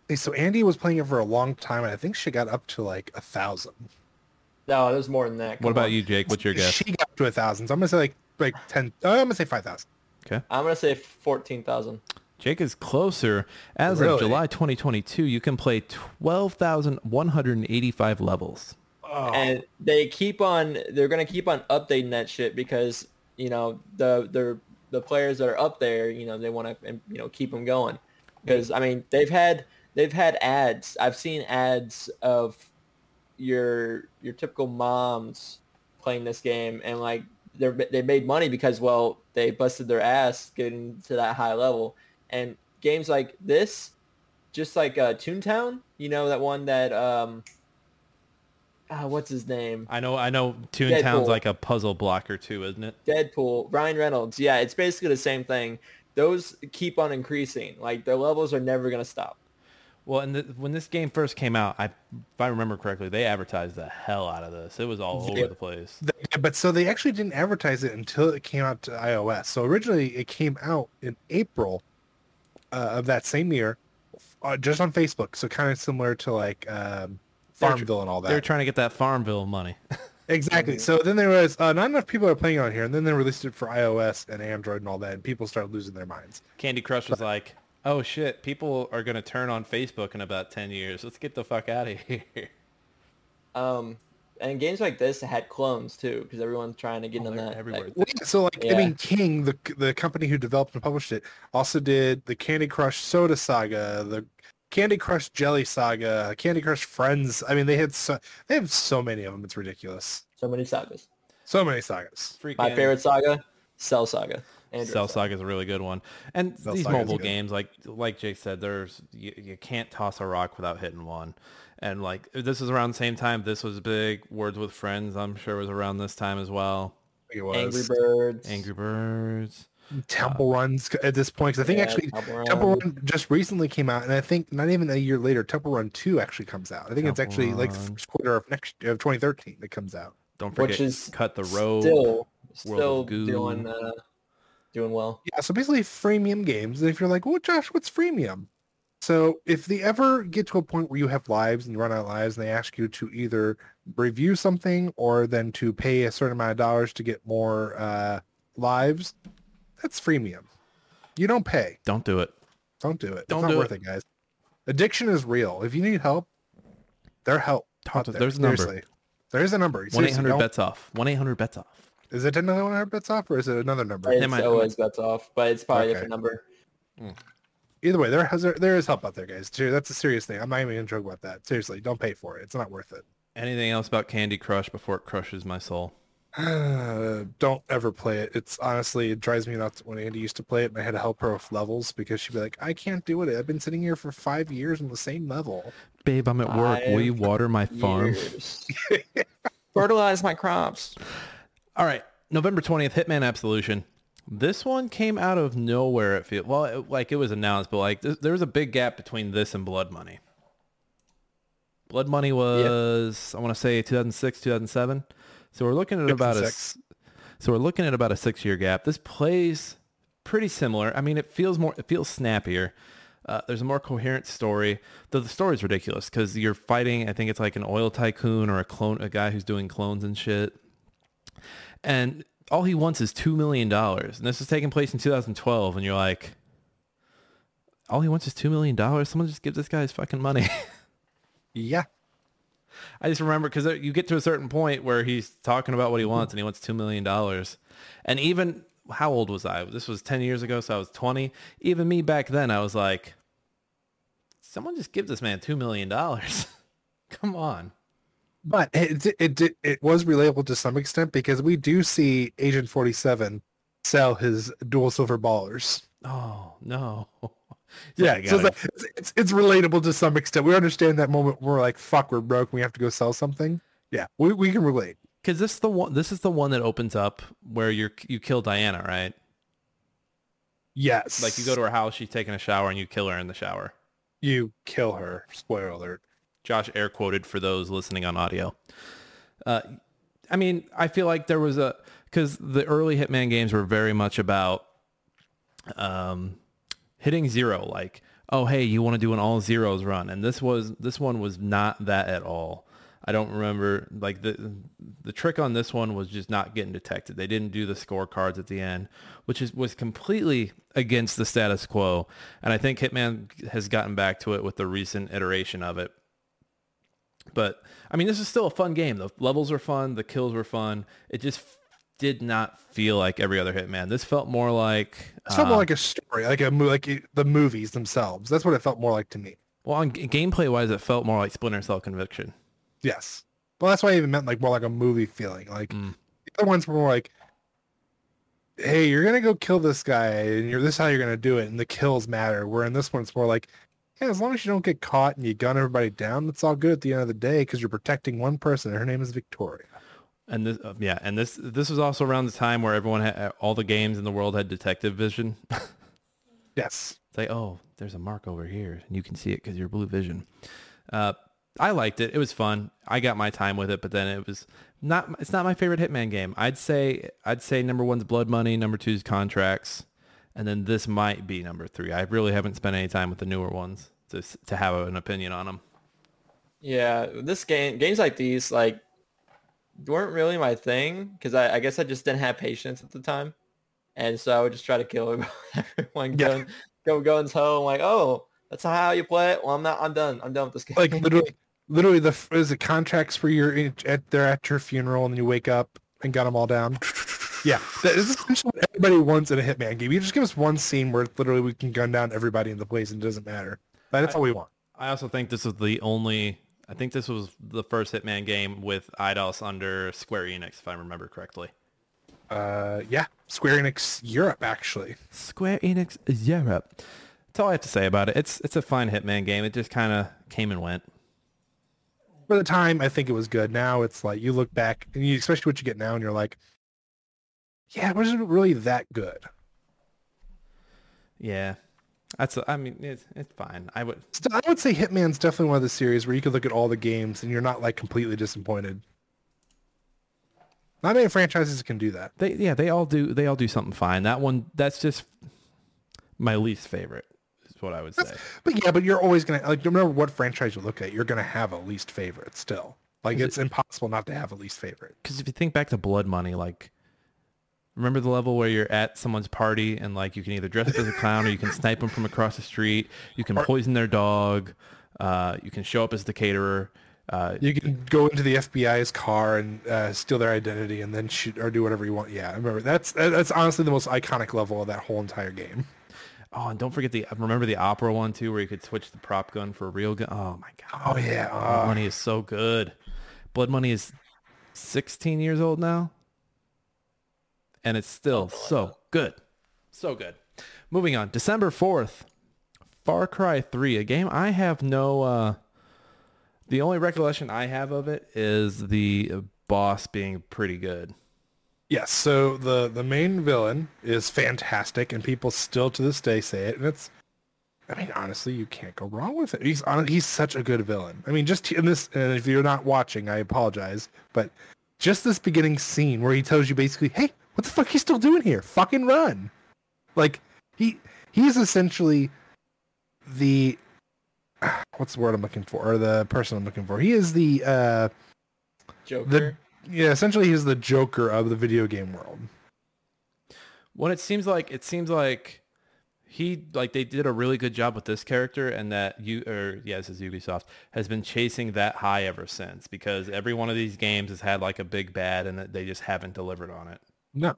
Hey, so Andy was playing it for a long time, and I think she got up to like a thousand. No, there's more than that. What about on. you, Jake? What's your guess? She got to a thousand. So I'm gonna say like like ten. Uh, I'm gonna say five thousand. Okay. I'm gonna say fourteen thousand. Jake is closer. As of July 2022, you can play 12,185 levels. Oh, and they keep on they're going to keep on updating that shit because you know the the the players that are up there you know they want to you know keep them going because i mean they've had they've had ads i've seen ads of your your typical moms playing this game and like they they made money because well they busted their ass getting to that high level and games like this just like uh toontown you know that one that um ah, what's his name I know, I know. Toontown's Deadpool. like a puzzle blocker too, isn't it? Deadpool, Ryan Reynolds. Yeah, it's basically the same thing. Those keep on increasing. Like their levels are never gonna stop. Well, and the, when this game first came out, I, if I remember correctly, they advertised the hell out of this. It was all over Yeah. the place. But so they actually didn't advertise it until it came out to iOS. So originally it came out in April uh, of that same year, uh, just on Facebook. So kind of similar to like um, Farmville and all that. They were trying to get that Farmville money. Exactly. So then there was uh, not enough people are playing on here, and then they released it for iOS and Android and all that, and people started losing their minds. Candy Crush was like, oh shit, people are going to turn on Facebook in about 10 years. Let's get the fuck out of here. Um, and games like this had clones too, because everyone's trying to get Oh, on that. everywhere. that- Well, So like I mean, King, the the company who developed and published it, also did the Candy Crush Soda Saga, the Candy Crush Jelly Saga, Candy Crush Friends. I mean, they had so they have so many of them. It's ridiculous. So many sagas. So many sagas. Freaking My favorite saga, Cell Saga. Android Cell Saga. Saga is a really good one. And Cell these Saga's mobile good. games, like like Jake said, there's you, you can't toss a rock without hitting one. And like this is around the same time. This was big. Words with Friends, I'm sure, was around this time as well. It was. Angry Birds. Angry Birds. Temple Runs at this point. 'cause I think Yeah, actually Temple Temple Run. Run just recently came out, and I think not even a year later, Temple Run Two actually comes out. I think it's Temple actually like the first quarter of next of 2013 that comes out. Don't forget, Which is Cut the Rope. Still, still doing uh, doing well. Yeah, so basically freemium games. And if you're like, well, Josh, what's freemium? So if they ever get to a point where you have lives and you run out of lives and they ask you to either review something or then to pay a certain amount of dollars to get more uh, lives, that's freemium. You don't pay. Don't do it. Don't do it. Don't it's not do worth it. it. guys. Addiction is real. If you need help, there help. Talk to- there. there's a number. There is a number. One eight Seriously, hundred don't- bets off. One eight hundred bets off. Is it another one hundred bets off or is it another number? It's might- always bets off, but it's probably Okay. a different number. Hmm. Either way, there has there is help out there, guys. Ser- That's a serious thing. I'm not even gonna joke about that. Seriously, don't pay for it. It's not worth it. Anything else about Candy Crush before it crushes my soul? don't ever play it. It's honestly it drives me nuts when Andy used to play it and I had to help her with levels because she'd be like, I can't do it. I've been sitting here for five years on the same level. Babe, I'm at work. Will you water my farm? Fertilize my crops. All right, November 20th, Hitman Absolution. This one came out of nowhere. It feels well, it, like it was announced, but like th- there was a big gap between this and Blood Money. Blood Money was I want to say 2006, 2007. So we're looking at Six about a so we're looking at about a six year gap. This plays pretty similar. I mean, it feels more it feels snappier. Uh, there's a more coherent story. Though the story's ridiculous because you're fighting. I think it's like an oil tycoon or a clone, a guy who's doing clones and shit and all he wants is two million dollars. And this is taking place in 2012, and you're like, all he wants is two million dollars. Someone just give this guy his fucking money. Yeah. I just remember because you get to a certain point where he's talking about what he wants, and he wants two million dollars. And even how old was I? This was 10 years ago, so I was 20. Even me back then, I was like, someone just give this man two million dollars. Come on. But it it, it it was relatable to some extent because we do see Agent 47 sell his dual silver ballers. Oh no. Yeah, so it's, like, it's, it's it's relatable to some extent. We understand that moment where we're like, "Fuck, we're broke. We have to go sell something." Yeah, we, we can relate. Because this the one. This is the one that opens up where you you kill Diana, right? Yes, Like you go to her house, she's taking a shower, and you kill her in the shower. you kill her. Spoiler alert. Josh air quoted for those listening on audio. Uh, I mean, I feel like there was a because the early Hitman games were very much about um, hitting zero. Like, oh hey, you want to do an all zeros run, and this was this one was not that at all. I don't remember like the the trick on this one was just not getting detected. They didn't do the scorecards at the end, which is was completely against the status quo. And I think Hitman has gotten back to it with the recent iteration of it. But I mean, this is still a fun game. The levels were fun. The kills were fun. It just did not feel like every other Hitman. This felt more like It felt more uh, like a story, like a like the movies themselves. That's what it felt more like to me. well, on g- gameplay wise, it felt more like Splinter Cell Conviction. Yes. Well, that's why I even meant like more like a movie feeling. Like Mm. the other ones were more like, "Hey, you're gonna go kill this guy, and you're this is how you're gonna do it, and the kills matter." Where in this one, it's more like, "Yeah, as long as you don't get caught and you gun everybody down, that's all good at the end of the day because you're protecting one person. and Her name is Victoria." And this, uh, yeah, and this this was also around the time where everyone had all the games in the world had detective vision. Yes. It's like, oh, there's a mark over here, and you can see it because you're blue vision. Uh, I liked it. It was fun. I got my time with it, but then it was not. It's not my favorite Hitman game. I'd say I'd say number one's Blood Money, number two's Contracts, and then this might be number three. I really haven't spent any time with the newer ones to to have an opinion on them. Yeah, this game, games like these, like, weren't really my thing because I, I guess I just didn't have patience at the time, and so I would just try to kill everyone. Yeah. Going, go going home like, oh, that's how you play it. Well, I'm not. I'm done. I'm done with this game. Like literally, literally the is it contracts for your in- at they're at your funeral and you wake up and got them all down. Yeah, that is essentially what everybody wants in a Hitman game. You just give us one scene where literally we can gun down everybody in the place and it doesn't matter. That's all we want. I also think this is the only. I think this was the first Hitman game with Eidos under Square Enix, if I remember correctly. Uh, yeah, Square Enix Europe actually. Square Enix Europe. That's all I have to say about it. It's it's a fine Hitman game. It just kind of came and went. For the time, I think it was good. Now it's like you look back and you, especially what you get now, and you're like, yeah, it wasn't really that good. Yeah, that's. I mean, it's it's fine. I would. Still, I would say Hitman's definitely one of the series where you could look at all the games and you're not like completely disappointed. Not many franchises can do that. They yeah, they all do. They all do something fine. That one, that's just my least favorite. Is what I would say. But yeah, but you're always gonna like no matter what franchise you look at, you're gonna have a least favorite still. Like it's impossible not to have a least favorite. Because if you think back to Blood Money, like remember the level where you're at someone's party and like you can either dress up as a clown or you can snipe them from across the street. You can poison their dog. Uh, you can show up as the caterer. Uh, You can go into the FBI's car and uh, steal their identity and then shoot or do whatever you want. Yeah, I remember that's that's honestly the most iconic level of that whole entire game. oh, and don't forget the remember the opera one too, where you could switch the prop gun for a real gun. Oh my god, Oh yeah, Blood uh, Money is so good. Blood Money is 16 years old now, and it's still so good, so good. Moving on, December 4th, Far Cry 3, a game I have no. Uh, the only recollection I have of it is the boss being pretty good. yes. So the the main villain is fantastic, and people still to this day say it, and it's. I mean, honestly, you can't go wrong with it. He's hon- he's such a good villain. I mean, just in this, and if you're not watching, I apologize, but just this beginning scene where he tells you basically, "Hey, what the fuck you still doing here? Fucking run!" Like he he's essentially the what's the word I'm looking for, or the person I'm looking for. He is the uh Joker. yeah, essentially he's the Joker of the video game world. When it seems like it seems like he like they did a really good job with this character and that you or yeah this is ubisoft has been chasing that high ever since because every one of these games has had like a big bad and that they just haven't delivered on it No.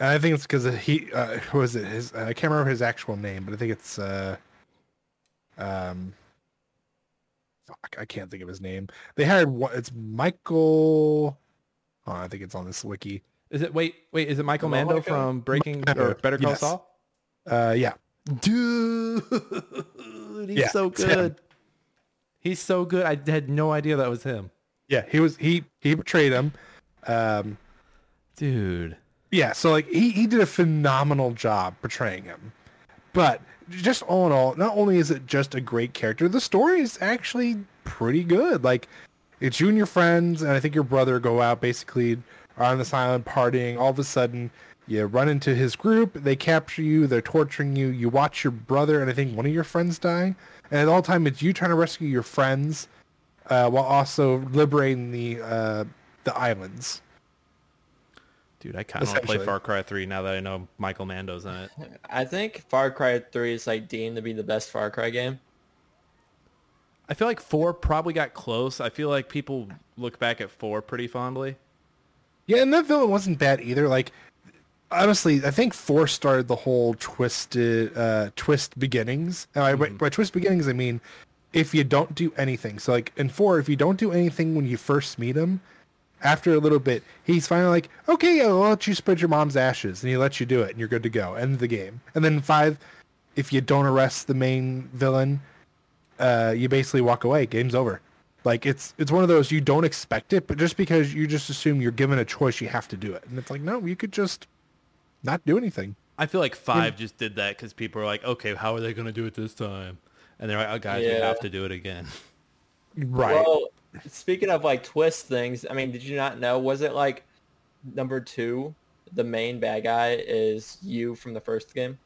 I think it's because he uh who was it? His uh, I can't remember his actual name, but I think it's uh um fuck, I can't think of his name. They hired what it's Michael oh, I think it's on this wiki. is it wait wait is it michael Hello, mando Michael? from breaking Mando, or better call yes. saul Uh yeah. dude he's Yeah, so good he's so good i had no idea that was him Yeah, he was he he portrayed him. Um dude Yeah, so like he, he did a phenomenal job portraying him. But just all in all, not only is it just a great character, the story is actually pretty good. Like it's you and your friends, and I think your brother go out basically on this island partying. All of a sudden, you run into his group. They capture you. They're torturing you. You watch your brother, and I think one of your friends die. And at all time, it's you trying to rescue your friends uh, while also liberating the uh, the islands. Dude i kind of want to play far cry 3 now that i know michael mando's in it I think Far Cry 3 is like deemed to be the best Far Cry game. I feel like four probably got close. I feel like people look back at four pretty fondly. Yeah, and that villain wasn't bad either. Like, honestly, I think four started the whole twisted uh, twist beginnings. And I, by, by twist beginnings, I mean if you don't do anything. So, like in four, if you don't do anything when you first meet him, after a little bit, he's finally like, okay, I'll let you spread your mom's ashes, and he lets you do it, and you're good to go. End the game. And then five, if you don't arrest the main villain, uh, you basically walk away. Game's over. Like it's it's one of those you don't expect it, but just because you just assume you're given a choice, you have to do it. And it's like, no, you could just not do anything. I feel like five just did that because people are like, okay, how are they going to do it this time? And they're like, oh, guys, we have to do it again. Right. Well, speaking of like twist things, I mean, did you not know? Was it like number two, the main bad guy is you from the first game?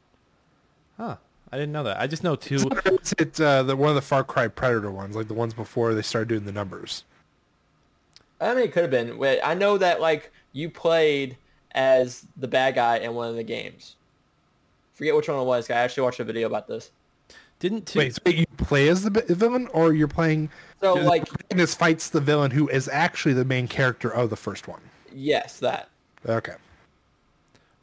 Huh. I didn't know that. I just know two. it's it's, uh, the one of the Far Cry Predator ones, like the ones before they started doing the numbers. I mean, it could have been. Wait, I know that like you played as the bad guy in one of the games. Forget which one it was. I actually watched a video about this. Didn't two. Wait, so you play as the bi- villain, or you're playing? So the like, protagonist fights the villain who is actually the main character of the first one. yes, that. Okay.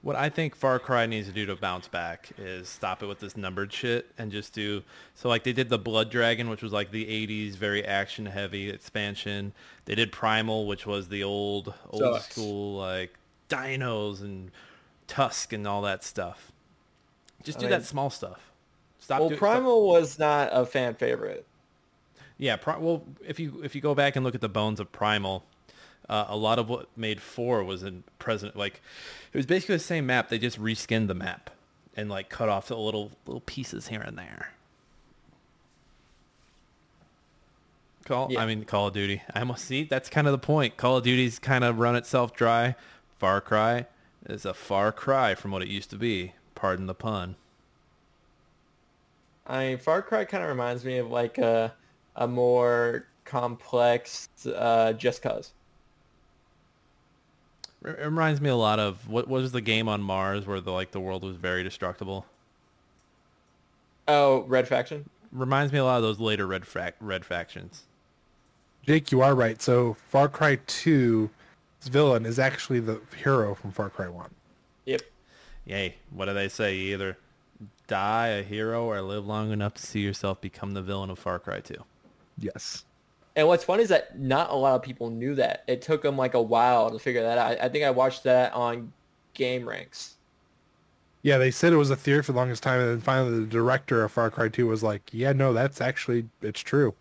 What I think Far Cry needs to do to bounce back is stop it with this numbered shit and just do so like they did the Blood Dragon, which was like the '80s, very action heavy expansion. They did Primal, which was the old old Sucks. school like dinos and Tusk and all that stuff. Just I do mean- that small stuff. Stop. Well, doing- stop- Primal was not a fan favorite. Yeah, Pri- well, if you if you go back and look at the bones of Primal, uh, a lot of what made four was in present. Like, it was basically the same map. They just reskinned the map, and like cut off the little little pieces here and there. Call Yeah. I mean Call of Duty. I must see that's kind of the point. Call of Duty's kind of run itself dry. Far Cry is a far cry from what it used to be. Pardon the pun. I mean, Far Cry kind of reminds me of like a a more complex uh, Just Cause. It reminds me a lot of what was the game on Mars where the like the world was very destructible. Oh, Red Faction. Reminds me a lot of those later red frac- red factions. Jake, you are right. So Far Cry 2's villain is actually the hero from Far Cry 1. Yep. Yay! What do they say? You either die a hero or live long enough to see yourself become the villain of Far Cry 2. Yes. And what's funny is that not a lot of people knew that. It took them like a while to figure that out. I, I think I watched that on GameRanx. Yeah, they said it was a theory for the longest time, and then finally the director of Far Cry 2 was like, yeah, no, that's actually, it's true.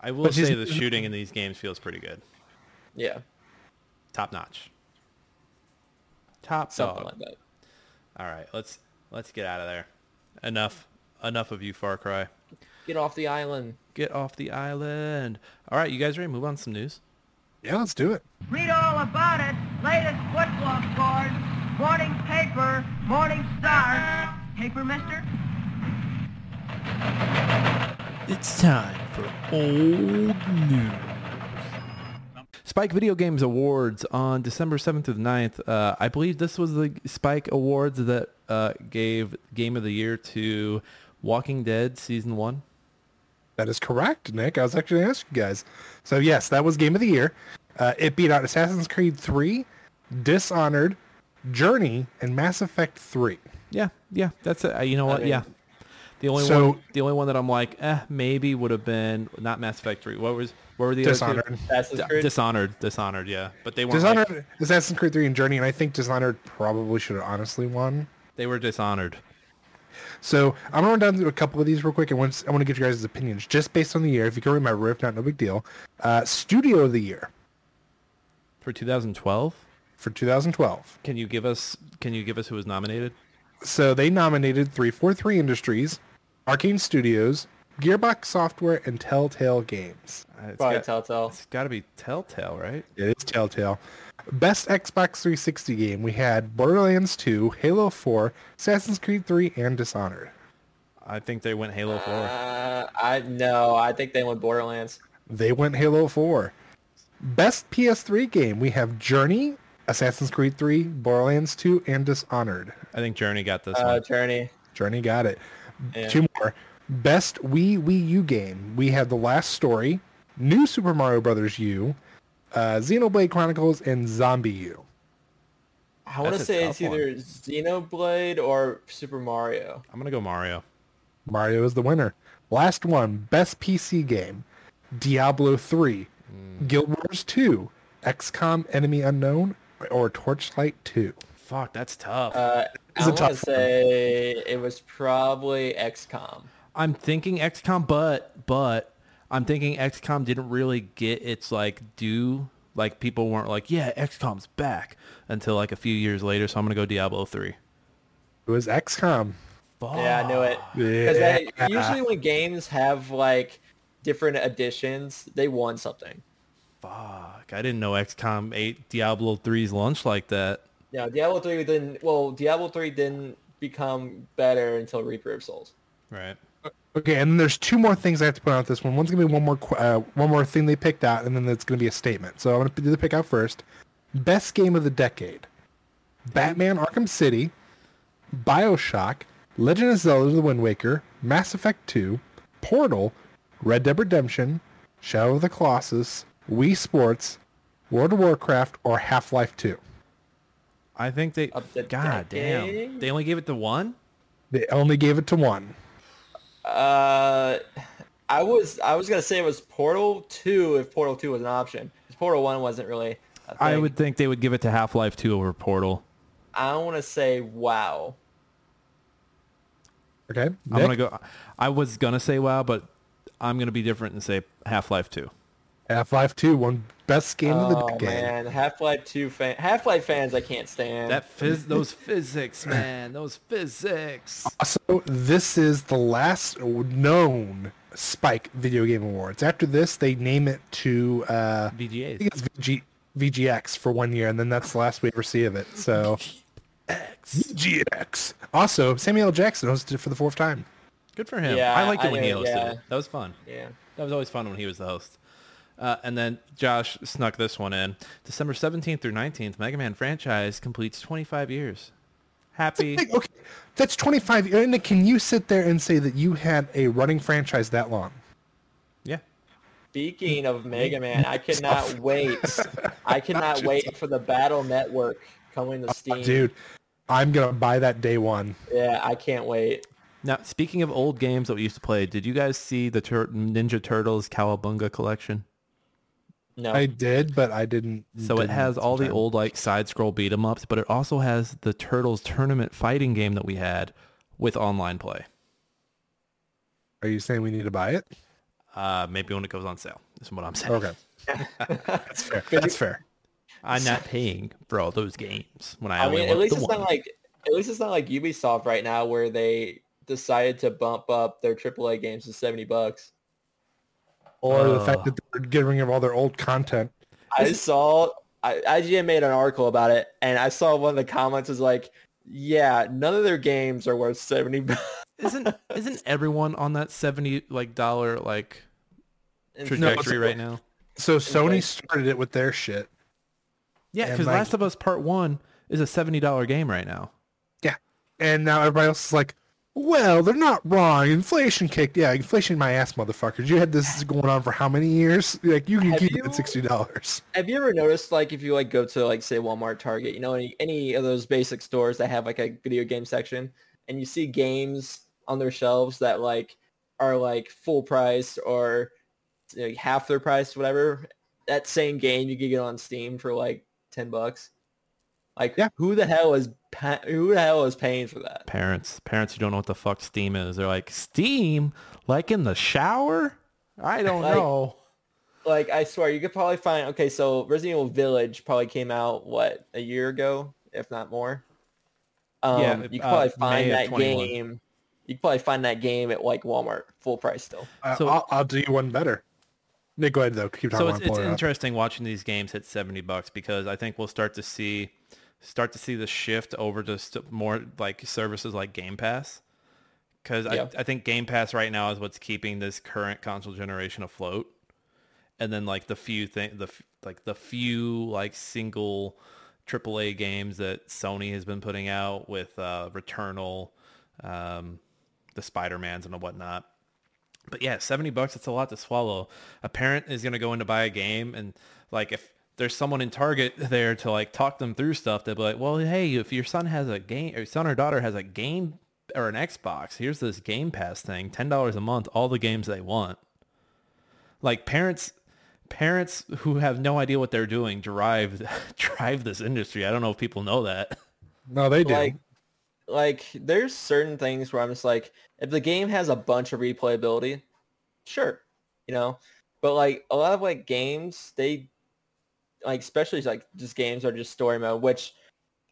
I will But say the shooting in these games feels pretty good. Yeah, Top notch. Top something dog. like that. All right, let's let's get out of there. Enough enough of you Far Cry. Get off the island. Get off the island. All right, you guys ready to move on to some news? Yeah, let's do it. Read all about it. Latest football scores. Morning paper. Morning star. Paper, mister? It's time for old news. Spike Video Games Awards on December 7th through the 9th. Uh, I believe this was the Spike Awards that uh, gave Game of the Year to Walking Dead Season 1. That is correct, Nick. I was actually going to ask you guys. So yes, that was Game of the Year. Uh, it beat out Assassin's Creed 3, Dishonored, Journey, and Mass Effect 3. Yeah, yeah, that's it. You know what? mean- yeah. The only So- one, the only one that I'm like, eh, maybe would have been not Mass Effect 3. What was, what were the other Dishonored. two? Assassin's D- Dishonored, Dishonored, yeah, but they weren't. like- Dishonored, Assassin's Creed 3, and Journey, and I think Dishonored probably should have honestly won. they were dishonored. So I'm gonna run down through a couple of these real quick, and once I want to get your guys' opinions just based on the year. If you can remember, if not, no big deal. Uh, Studio of the Year For 2012, for 2012. can you give us can you give us who was nominated? So they nominated 343 Industries, Arkane Studios, Gearbox Software, and Telltale Games. Uh, it's Probably got, Telltale. It's got to be Telltale, right? It is Telltale. Best Xbox 360 game, we had Borderlands 2, Halo 4, Assassin's Creed 3, and Dishonored. I think they went Halo 4. Uh, I no, I think they went Borderlands. They went Halo 4. Best PS3 game, we have Journey, Assassin's Creed 3, Borderlands 2, and Dishonored. I think Journey got this Uh, one. Journey. Journey got it. Yeah. Two more. Best Wii Wii U game. We have The Last Story, New Super Mario Brothers U, uh, Xenoblade Chronicles, and ZombiU. I want to say tough it's either Xenoblade or Super Mario. I'm gonna go Mario. Mario is the winner. Last one. Best PC game. Diablo 3, Guild Wars 2, XCOM Enemy Unknown, or Torchlight 2. Fuck, that's tough. Uh, It's I a want to tough one. say it was probably XCOM. I'm thinking XCOM, but but I'm thinking XCOM didn't really get its like due. Like people weren't like, yeah, XCOM's back until like a few years later. So I'm gonna go Diablo 3. It was XCOM. Yeah, I knew it. Because Yeah. usually when games have like different editions, they won something. Fuck, I didn't know XCOM ate Diablo 3's lunch like that. Yeah, Diablo 3 didn't. Well, Diablo 3 didn't become better until Reaper of Souls. Right. Okay, and then there's two more things I have to put out this one. One's gonna be one more uh, one more thing they picked out, and then it's gonna be a statement. So I'm gonna do the pick out first. Best game of the decade: Batman: Arkham City, Bioshock, Legend of Zelda: The Wind Waker, Mass Effect 2, Portal, Red Dead Redemption, Shadow of the Colossus, Wii Sports, World of Warcraft, or Half-Life 2. I think they. The God damn. They only gave it to one. They only gave it to one. Uh, I was I was gonna say it was Portal 2 if Portal 2 was an option. 'Cause Portal 1 wasn't really. I would think they would give it to Half Life 2 over Portal. I want to say WoW. Okay, I'm gonna go. I was gonna say WoW, but I'm gonna be different and say Half Life 2. Half-Life 2, one best game of the game. Oh decade. man, Half-Life 2 fan, Half-Life fans I can't stand. That phys- those physics, man, those physics. Also, this is the last known Spike Video Game Awards. After this, they name it to uh, I think it's VG, VGX for one year, and then that's the last we ever see of it. So VGX. Also, Samuel Jackson hosted it for the fourth time. Good for him. Yeah, I liked it I when he hosted yeah. it. That was fun. yeah. That was always fun when he was the host. Uh, and then Josh snuck this one in. December 17th through 19th, Mega Man franchise completes 25 years. Happy. Hey, Okay, that's 25. And can you sit there and say that you had a running franchise that long? Yeah. Speaking of Mega Man, I cannot wait. I cannot wait for the Battle Network coming to Steam. Dude, I'm going to buy that day one. Yeah, I can't wait. Now, speaking of old games that we used to play, did you guys see the Tur- Ninja Turtles Cowabunga collection? No. I did, but I didn't. So it didn't has all the old like side scroll beat 'em ups, but it also has the Turtles tournament fighting game that we had with online play. Are you saying we need to buy it? Uh, maybe when it goes on sale. Is what I'm saying. Okay. That's fair. That's fair. I'm not paying for all those games when I, I mean, at least the it's one. not like at least it's not like Ubisoft right now where they decided to bump up their AAA games to 70 bucks. Or the fact oh. that they're getting rid of all their old content. I saw I, IGN made an article about it, and I saw one of the comments was like, "Yeah, none of their games are worth 70 isn't isn't everyone on that seventy like dollar like trajectory it's- right now? So Sony started it with their shit. Yeah, because like- Last of Us Part One is a seventy dollar game right now. Yeah. And now everybody else is like, well, they're not wrong. Inflation kicked. Yeah, inflation my ass, motherfuckers. You had this going on for how many years? Like, you can Have keep it at $60. Have you ever noticed, like, if you like go to like say Walmart, Target, you know, any any of those basic stores that have like a video game section, and you see games on their shelves that like are like full price or you know, half their price, whatever. That same game you can get on Steam for like ten bucks. Like, Yeah. who the hell is pa- who the hell is paying for that? Parents, parents who don't know what the fuck Steam is, they're like Steam, like in the shower. I don't Like- know. Like, I swear, you could probably find. Okay, so Resident Evil Village probably came out what a year ago, if not more. Um, Yeah, you could uh, probably May find of that game. You could probably find that game at like Walmart, full price still. Uh, So- I'll, I'll do you one better. Nick, go ahead, though. Keep talking So it's, it's it interesting watching these games hit 70 bucks because I think we'll start to see start to see the shift over to st- more like services like Game Pass. Because Yeah. I, I think Game Pass right now is what's keeping this current console generation afloat. And then like the few thing, the like the few like single AAA games that Sony has been putting out with uh, Returnal, um, the Spider-Mans and whatnot. But yeah, 70 bucks, it's a lot to swallow. A parent is going to go in to buy a game and like if there's someone in Target there to like talk them through stuff, they'll be like, well, hey, if your son has a game or son or daughter has a game or an Xbox, here's this Game Pass thing, $10 a month, all the games they want. Like parents, parents who have no idea what they're doing drive, drive this industry. I don't know if people know that. No, they do. Like, like there's certain things where I'm just like, if the game has a bunch of replayability, sure, you know. But like a lot of like games, they like especially like just games are just story mode, which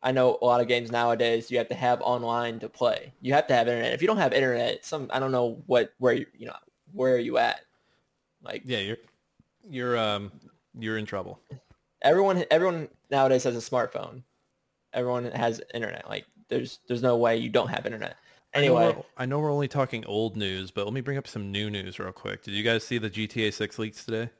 I know a lot of games nowadays you have to have online to play. You have to have internet. If you don't have internet, some I don't know what where you you know where are you at? Like Yeah, you're, you're, um, you're in trouble. everyone everyone nowadays has a smartphone. Everyone has internet. Like there's there's no way you don't have internet. I know Anyway, I know we're only talking old news, but let me bring up some new news real quick. Did you guys see the GTA 6 leaks today?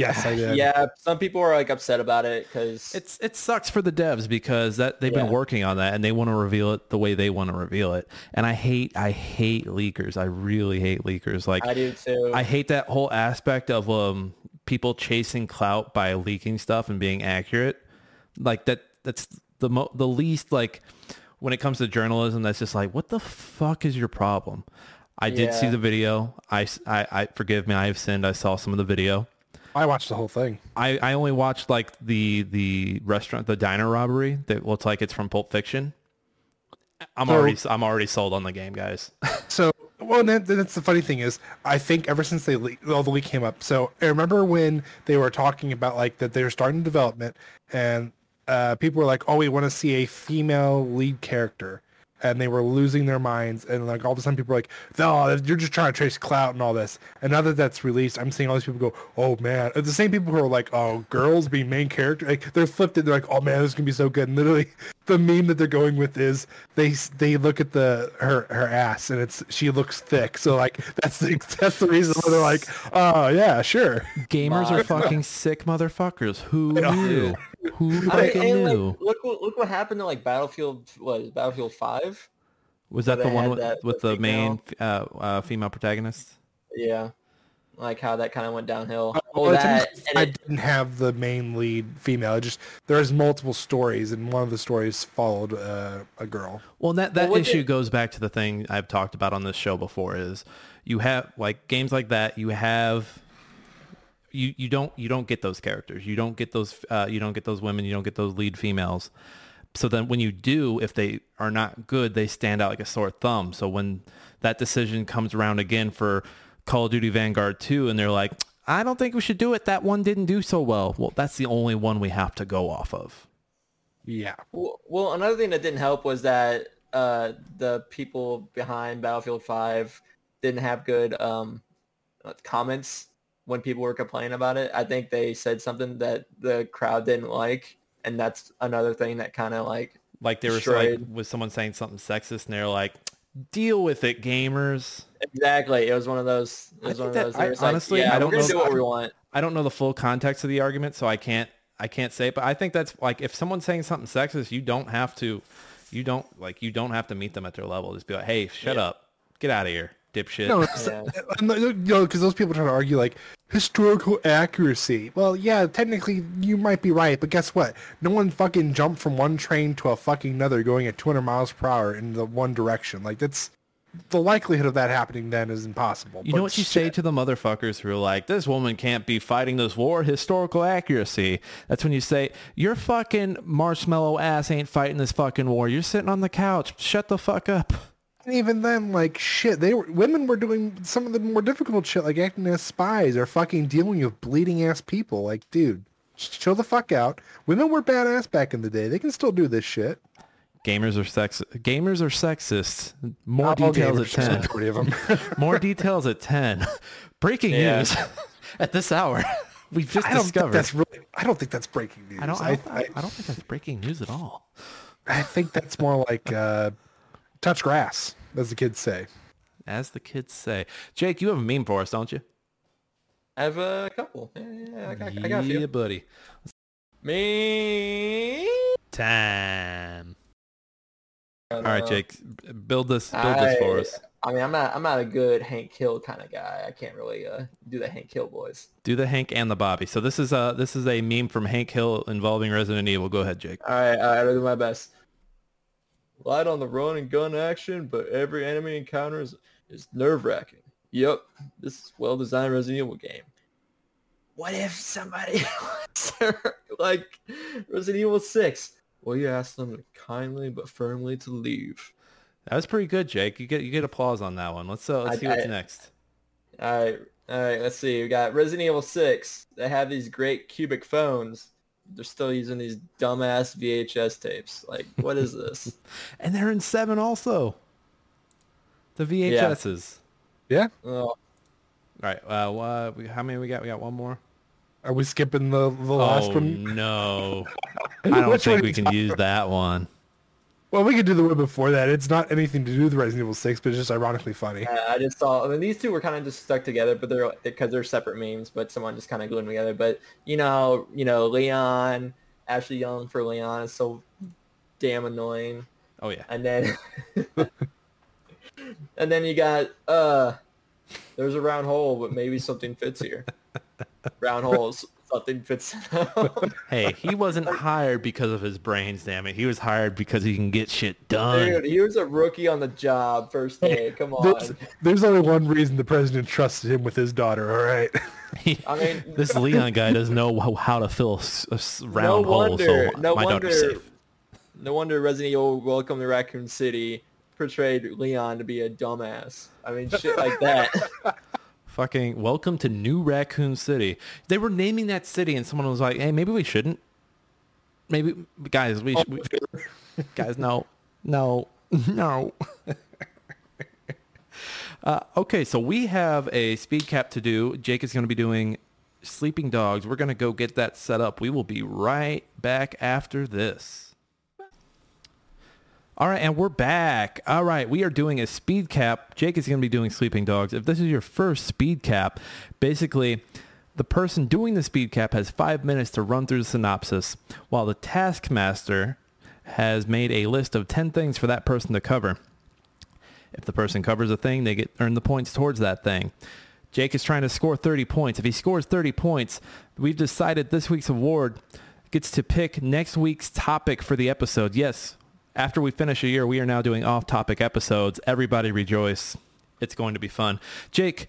Yes, I did. yeah, some people are like upset about it because It's it sucks for the devs because that they've been working on that and they want to reveal it the way they want to reveal it. And I hate I hate leakers. I really hate leakers. Like I do too. I hate that whole aspect of um people chasing clout by leaking stuff and being accurate. Like that that's the mo- the least like when it comes to journalism that's just like what the fuck is your problem? I did see the video. I I forgive me. I have sinned. I saw some of the video. I watched the whole thing. I, I only watched like the the restaurant the diner robbery that looks like it's from Pulp Fiction. I'm So- already I'm already sold on the game, guys. So well, that, that's the funny thing is, I think ever since they le- all the leak came up. So I remember when they were talking about like that they were starting development, and uh, people were like, "Oh, we want to see a female lead character," and they were losing their minds. And like all of a sudden, people were like, "No, you're just trying to trace clout and all this." And now that that's released, I'm seeing all these people go, "Oh man!" The same people who are like, "Oh, girls being main character," like they're flipped it. They're like, "Oh man, this is gonna be so good." And literally, the meme that they're going with is they they look at the her her ass and it's she looks thick. So like that's the that's the reason why they're like, "Oh yeah, sure." Gamers are fucking sick motherfuckers. Who Yeah. knew? Who fucking and, knew? like, look what look what happened to like Battlefield. What is Battlefield Five? Was that the one with, that- with the the main uh, uh, female protagonist? Yeah, like how that kind of went downhill. Well, Oh, that and I it, didn't have the main lead female. It just there's multiple stories, and one of the stories followed uh, a girl. Well, that that what issue did- goes back to the thing I've talked about on this show before. Is you have like games like that. You have you you don't you don't get those characters. You don't get those uh, you don't get those women. You don't get those lead females. So then when you do, if they are not good, they stand out like a sore thumb. So when that decision comes around again for Call of Duty Vanguard 2 and they're like, I don't think we should do it. That one didn't do so well. Well, that's the only one we have to go off of. Yeah, well, well, another thing that didn't help was that uh, the people behind Battlefield Five didn't have good um, comments when people were complaining about it. I think they said something that the crowd didn't like, and that's another thing that kind of like Like there was like was someone saying something sexist and they're like, deal with it, gamers. exactly. It was one of those. It I was one of those. I- was like, honestly, yeah, I don't know- do what we want. I don't know the full context of the argument, so I can't I can't say it, but I think that's like if someone's saying something sexist, you don't have to you don't like you don't have to meet them at their level. Just be like, hey, shut Yeah. up. Get out of here, dipshit. no, it's, Yeah. I'm not- you know, because those people try to argue like historical accuracy. Well, yeah, technically you might be right, but guess what? No one fucking jumped from one train to a fucking another going at 200 miles per hour in the one direction. Like that's the likelihood of that happening then is impossible. You But know what you say to the motherfuckers who are like, this woman can't be fighting this war, historical accuracy. That's when you say, your fucking marshmallow ass ain't fighting this fucking war. You're sitting on the couch. Shut the fuck up. And even then, like shit, they were women were doing some of the more difficult shit, like acting as spies or fucking dealing with bleeding ass people. Like, dude, chill the fuck out. Women were badass back in the day. They can still do this shit. Gamers are sex. Gamers are sexist. More Not details at gamers, just ten. majority of them. More details at ten. Breaking Yeah. news at this hour. We've just I don't discovered. that's really. I don't think that's breaking news. I don't. I, I, I, I don't think that's breaking news at all. I think that's more like uh, touch grass, as the kids say. As the kids say, Jake, you have a meme for us, don't you? I have a couple. Yeah, yeah, yeah, I got, I got a few. buddy. Me. Time. All All right, Jake, build this. Build this for us. I mean, I'm not. I'm not a good Hank Hill kind of guy. I can't really uh, do the Hank Hill voice. Do the Hank and the Bobby. So this is a this is a meme from Hank Hill involving Resident Evil. Go ahead, Jake. All right, all right. I'll do my best. Light on the run and gun action, but every enemy encounter is, is nerve wracking. Yep, this is well designed Resident Evil game. What if somebody like Resident Evil Six? Well, you ask them to kindly but firmly to leave. That was pretty good, Jake. You get you get applause on that one. Let's uh, let's I- see what's I- next. All right, all right. Let's see. We got Resident Evil Six. They have these great cubic phones. They're still using these dumbass VHS tapes. Like, what is this? And they're in seven also. The VHSs. Yeah. oh, All right. Uh, what, we- how many we got? We got one more. Are we skipping the, the last oh one? no! I don't think we can use that one. Well, we could do the one before that. It's not anything to do with Resident Evil 6, but it's just ironically funny. Uh, I just saw. I mean, these two were kind of just stuck together, but they're because they're separate memes. But someone just kind of glued them together. But you know, you know, Leon, Ashley Young for Leon is so damn annoying. Oh yeah. And then, and then you got uh, there's a round hole, but maybe something fits here. round holes, something. Hey, he wasn't hired because of his brains. Damn it, he was hired because he can get shit done. Dude, he was a rookie on the job first day. Come on. there's only one reason the president trusted him with his daughter, all right? I mean, this Leon guy doesn't know how- to fill a s- a s- round no hole, wonder, so no my daughter's wonder, safe. no wonder Resident Evil Welcome to Raccoon City portrayed Leon to be a dumbass. I mean, shit like that. Fucking welcome to New Raccoon City. They were naming that city, and someone was like, "Hey, maybe we shouldn't. Maybe guys, we, should, we guys, no, no, no." uh, okay, so we have a Speedcap to do. Jake is going to be doing sleeping dogs. We're going to go get that set up. We will be right back after this. All right, and we're back. All right, we are doing a Speedcap. Jake is going to be doing sleeping dogs. If this is your first Speedcap, basically the person doing the Speedcap has five minutes to run through the synopsis, while the taskmaster has made a list of 10 things for that person to cover. If the person covers a thing, they get earn the points towards that thing. Jake is trying to score 30 points. If he scores 30 points, we've decided this week's award gets to pick next week's topic for the episode. Yes, after we finish a year, we are now doing off-topic episodes. Everybody rejoice. It's going to be fun. Jake,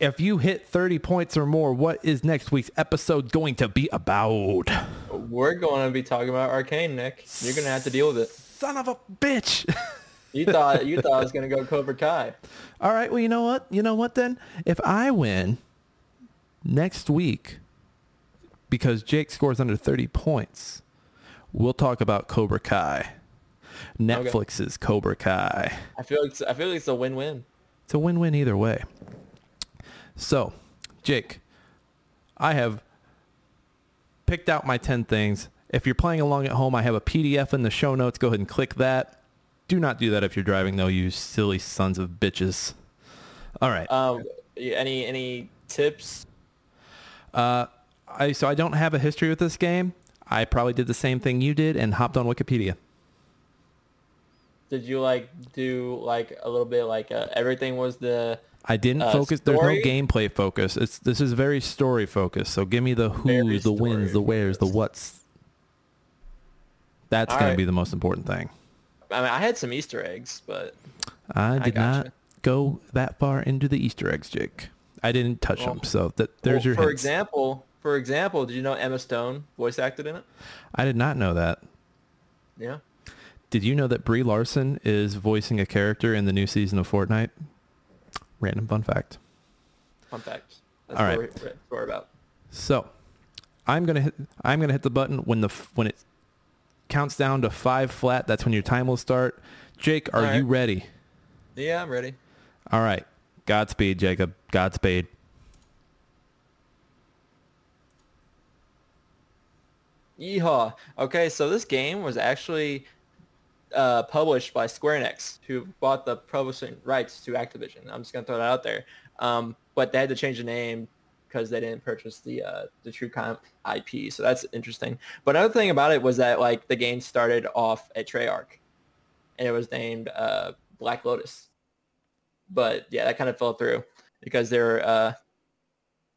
if you hit 30 points or more, what is next week's episode going to be about? We're going to be talking about Arcane, Nick. You're going to have to deal with it. Son of a bitch. You thought you thought I was going to go Cobra Kai. All right, well, you know what? You know what then? If I win next week because Jake scores under 30 points, we'll talk about Cobra Kai. Netflix's Cobra Kai. I feel like it's, I feel like it's a win-win. It's a win-win either way. So, Jake, I have picked out my 10 things. If you're playing along at home, I have a PDF in the show notes. Go ahead and click that. Do not do that if you're driving, though, you silly sons of bitches. All right. Um, any any tips? Uh, I so I don't have a history with this game. I probably did the same thing you did and hopped on Wikipedia. Did you like do like a little bit like uh, everything was the I didn't Uh, focus. There's no gameplay focus. It's this is very story focused. So give me the Very who's, the wins, the where's, the what's. That's All going right. to be the most important thing. I mean I had some Easter eggs, but I did gotcha. not go that far into the Easter eggs, Jake. I didn't touch Well- them. So that there's well, your for hints. example, for example, did you know Emma Stone voice acted in it? I did not know that. Yeah. Did you know that Brie Larson is voicing a character in the new season of Fortnite? Random fun fact. Fun fact. That's All what we're, what we're about. So, I'm gonna hit. I'm gonna hit the button when the when it counts down to five flat. That's when your time will start. Jake, are All you ready? Yeah, I'm ready. All right. Godspeed, Jacob. Godspeed. Yeehaw. Okay, so this game was actually uh, published by Square Enix, who bought the publishing rights to Activision. I'm just gonna throw that out there. Um, but they had to change the name because they didn't purchase the uh, the True Crime IP. So that's interesting. But another thing about it was that like the game started off at Treyarch, and it was named uh, Black Lotus. But yeah, that kind of fell through because they're uh,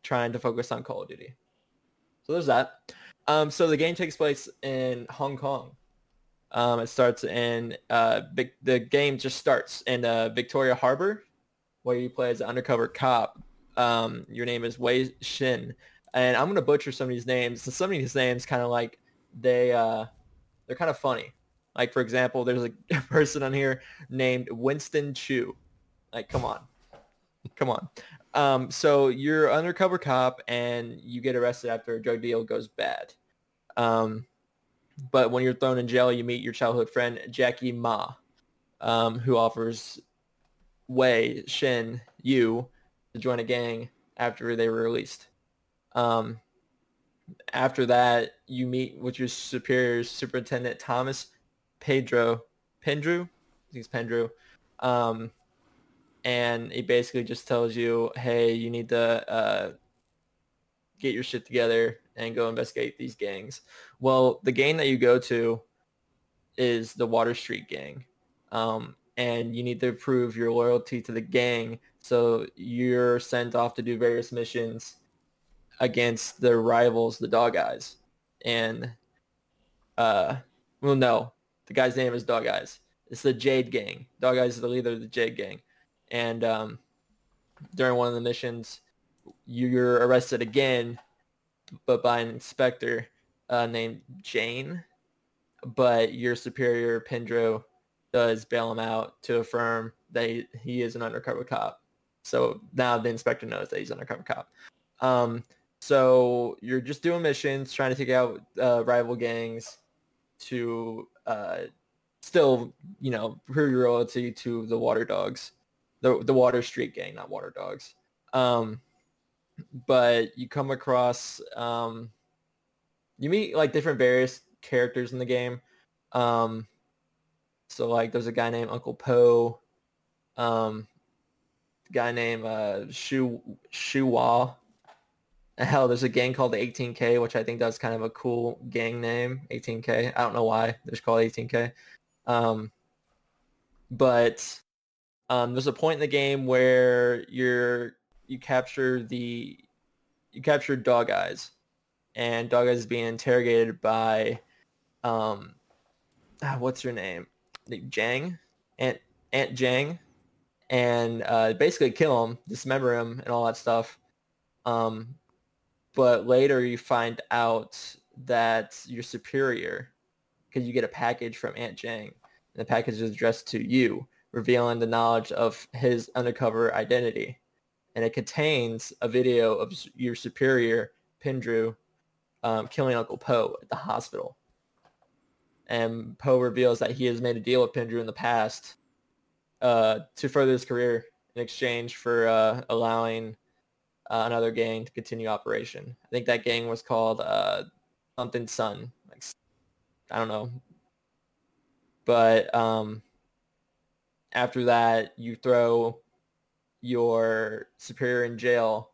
trying to focus on Call of Duty. So there's that. Um, so the game takes place in Hong Kong. Um, it starts in uh, big, the game just starts in uh, Victoria Harbor, where you play as an undercover cop. Um, your name is Wei Shen, and I'm gonna butcher some of these names. And some of these names kind of like they uh, they're kind of funny. Like for example, there's a person on here named Winston Chu. Like, come on, come on. Um, so you're undercover cop and you get arrested after a drug deal goes bad. Um, but when you're thrown in jail, you meet your childhood friend Jackie Ma, um, who offers Wei Shen you to join a gang after they were released. Um, after that, you meet with your superiors, Superintendent Thomas Pedro Pendrew. I think it's Pendrew. Um, and he basically just tells you, hey, you need to uh, get your shit together and go investigate these gangs. Well, the gang that you go to is the Water Street gang. Um, and you need to prove your loyalty to the gang. So you're sent off to do various missions against the rivals, the Dog Eyes. And, uh, well, no, the guy's name is Dog Eyes. It's the Jade Gang. Dog Eyes is the leader of the Jade Gang. And um, during one of the missions, you're arrested again, but by an inspector uh, named Jane. But your superior, Pendro, does bail him out to affirm that he, he is an undercover cop. So now the inspector knows that he's an undercover cop. Um, so you're just doing missions, trying to take out uh, rival gangs to uh, still, you know, prove your loyalty to the Water Dogs, the the Water Street Gang, not Water Dogs. Um, but you come across, um, you meet like different various characters in the game. Um, so like there's a guy named Uncle Poe, um, guy named uh, Shu Shuwa. Hell, there's a gang called the 18K, which I think that's kind of a cool gang name. 18K. I don't know why they're called 18K. Um, but um, there's a point in the game where you're you capture the you capture Dog Eyes, and Dog Eyes is being interrogated by um, ah, what's her name? Like Jang, Aunt Aunt Jang, and uh, basically kill him, dismember him, and all that stuff. Um, but later you find out that your superior, because you get a package from Aunt Jang, and the package is addressed to you, revealing the knowledge of his undercover identity. And it contains a video of your superior, Pendrew, um, killing Uncle Poe at the hospital. And Poe reveals that he has made a deal with Pendrew in the past uh, to further his career in exchange for uh, allowing uh, another gang to continue operation. I think that gang was called uh, something Sun. Like I don't know, but um, after that, you throw your superior in jail,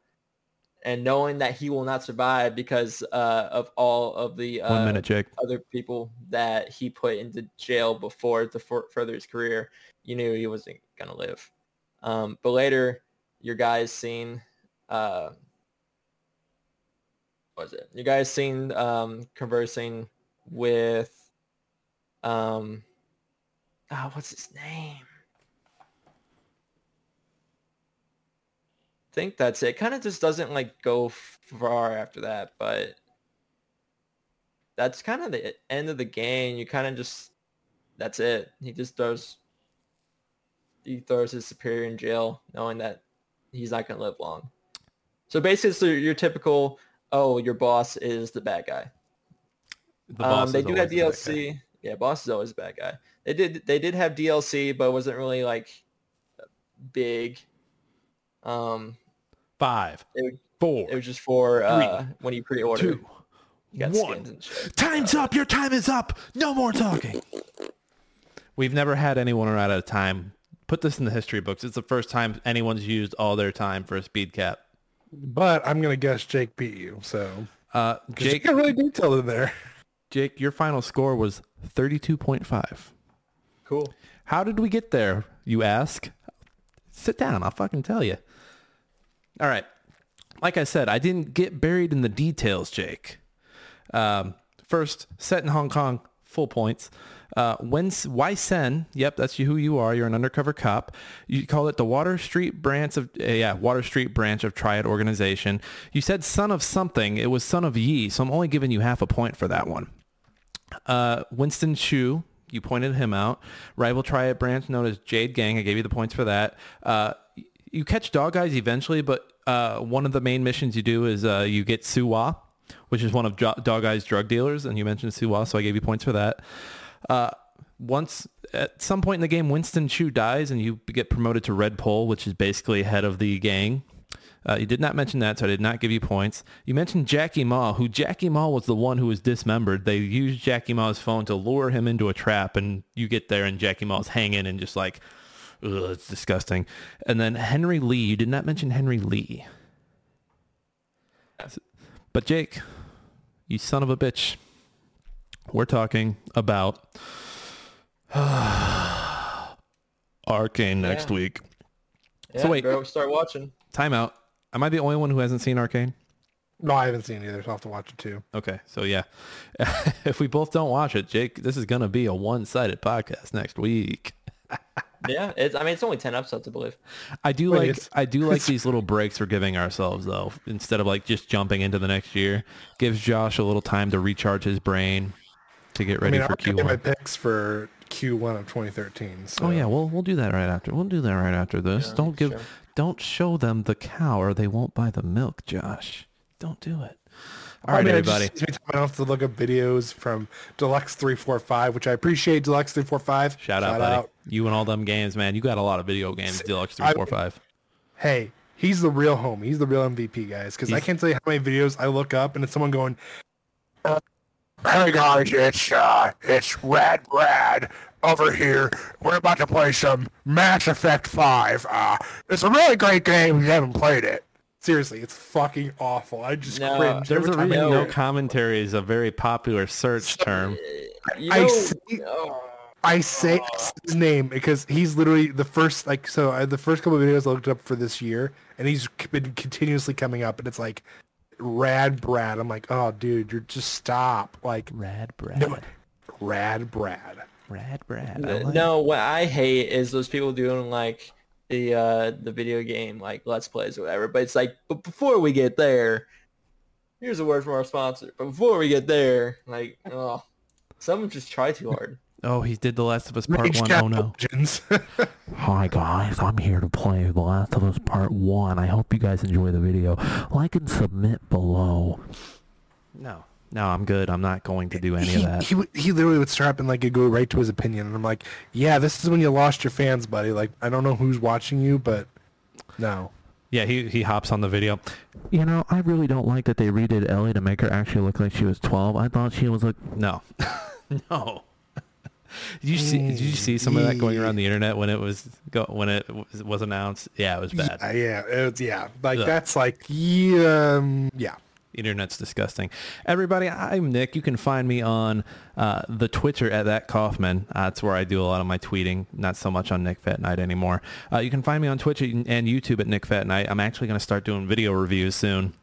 and knowing that he will not survive because uh, of all of the uh, One minute, Jake. other people that he put into jail before to for, further his career, you knew he wasn't gonna live. Um, but later, your guys seen, uh, what was it? You guys seen um, conversing with, um, ah, what's his name? I think that's it. Kind of just doesn't like go far after that, but that's kind of the end of the game. You kind of just that's it. He just throws he throws his superior in jail, knowing that he's not gonna live long. So basically, it's your, your typical oh, your boss is the bad guy. The boss Um, they do have always the bad guy. DLC. Yeah, boss is always a bad guy. They did they did have DLC, but it wasn't really like big. Um, Five, it, four, it was just for uh, when you pre-order. two, you one. skins and. Time's up. Your time is up. No more talking. We've never had anyone run out of time. Put this in the history books. It's the first time anyone's used all their time for a Speedcap. But I'm gonna guess Jake beat you. So Uh, 'cause you Jake, got really detailed in there. Jake, your final score was 32.5. Cool. How did we get there, you ask? Sit down. I'll fucking tell you. All right. Like I said, I didn't get buried in the details, Jake. Um, first, set in Hong Kong, full points. Uh, Wei Shen? Yep, that's who you are. You're an undercover cop. You call it the Water Street branch of uh, yeah Water Street branch of Triad Organization. You said son of something. It was Sun On Yee, so I'm only giving you half a point for that one. Uh, Winston Chu, you pointed him out. Rival Triad branch known as Jade Gang. I gave you the points for that. Uh, you catch dog guys eventually, but uh, one of the main missions you do is uh, you get Suwa, which is one of Jo- dog Eye's drug dealers, and you mentioned Suwa, so I gave you points for that. Uh, once at some point in the game, Winston Chu dies, and you get promoted to Red Pole, which is basically head of the gang. Uh, you did not mention that, so I did not give you points. You mentioned Jackie Ma, who Jackie Ma was the one who was dismembered. They used Jackie Ma's phone to lure him into a trap, and you get there, and Jackie Ma's hanging and just like, ugh, it's disgusting. And then Henry Lee, you did not mention Henry Lee. But Jake, you son of a bitch, we're talking about Arcane next Yeah. week. Yeah, wait. go start watching. Timeout. Am I the only one who hasn't seen Arcane? No, I haven't seen it either, so I'll have to watch it too. Okay, so yeah, if we both don't watch it, Jake, this is gonna be a one-sided podcast next week. Yeah, it's. I mean, it's only ten episodes, I believe. I do Wait, like it's- I do like these little breaks we're giving ourselves though, instead of like just jumping into the next year. Gives Josh a little time to recharge his brain to get I ready mean, for I'll give my Q1. picks for Q1 of 2013. So. Oh yeah, we'll we'll do that right after. We'll do that right after this. Yeah, don't give sure. don't show them the cow or they won't buy the milk, Josh. Don't do it. All I mean, everybody. just saves me time. I don't have to look up videos from Deluxe 345, which I appreciate. Deluxe 345. Shout out, buddy. You and all them games, man. You got a lot of video games, Deluxe 345. Hey, he's the real homie. He's the real MVP, guys. Because I can't tell you how many videos I look up and it's someone going, "Hey guys, it's uh, it's Rad Rad over here. We're about to play some Mass Effect 5. Uh, it's a really great game. If you haven't played it." Seriously, it's fucking awful. I just No, cringe There's every a time reason I no commentary is a very popular search term. You I know, see- oh, I say his name because he's literally the first like so uh, the first couple of videos I looked up for this year and he's been continuously coming up and it's like rad Brad. I'm like, oh dude, you're just stop. Like Rad Brad. no, rad Brad. Rad Brad. I N- like- No, what I hate is those people doing like the uh the video game like let's plays or whatever. But it's like, but before we get there, here's a word from our sponsor. But before we get there, like, oh, someone just try too hard. Oh, he did The Last of Us Part Rage 1. Cat Oh no. Legends. Hi guys, I'm here to play The Last of Us Part 1. I hope you guys enjoy the video. Like and submit below. No. No, I'm good. I'm not going to do any he, of that. he he literally would start up and like go right to his opinion and I'm like, yeah, this is when you lost your fans, buddy. Like I don't know who's watching you, but no. Yeah, he, he hops on the video. You know, I really don't like that they redid Ellie to make her actually look like she was 12. I thought she was like, No. no. Did you see did you see some of that going around the internet when it was go, when it was, was announced? Yeah, it was bad. Yeah, yeah, it's, yeah. Like Ugh. that's like yeah, um, yeah. Internet's disgusting. Everybody, I'm Nick. You can find me on uh, the Twitter at that Kaufman. Uh, that's where I do a lot of my tweeting. Not so much on NickFatNite anymore. Uh, you can find me on Twitch and YouTube at NickFatNite. I'm actually going to start doing video reviews soon.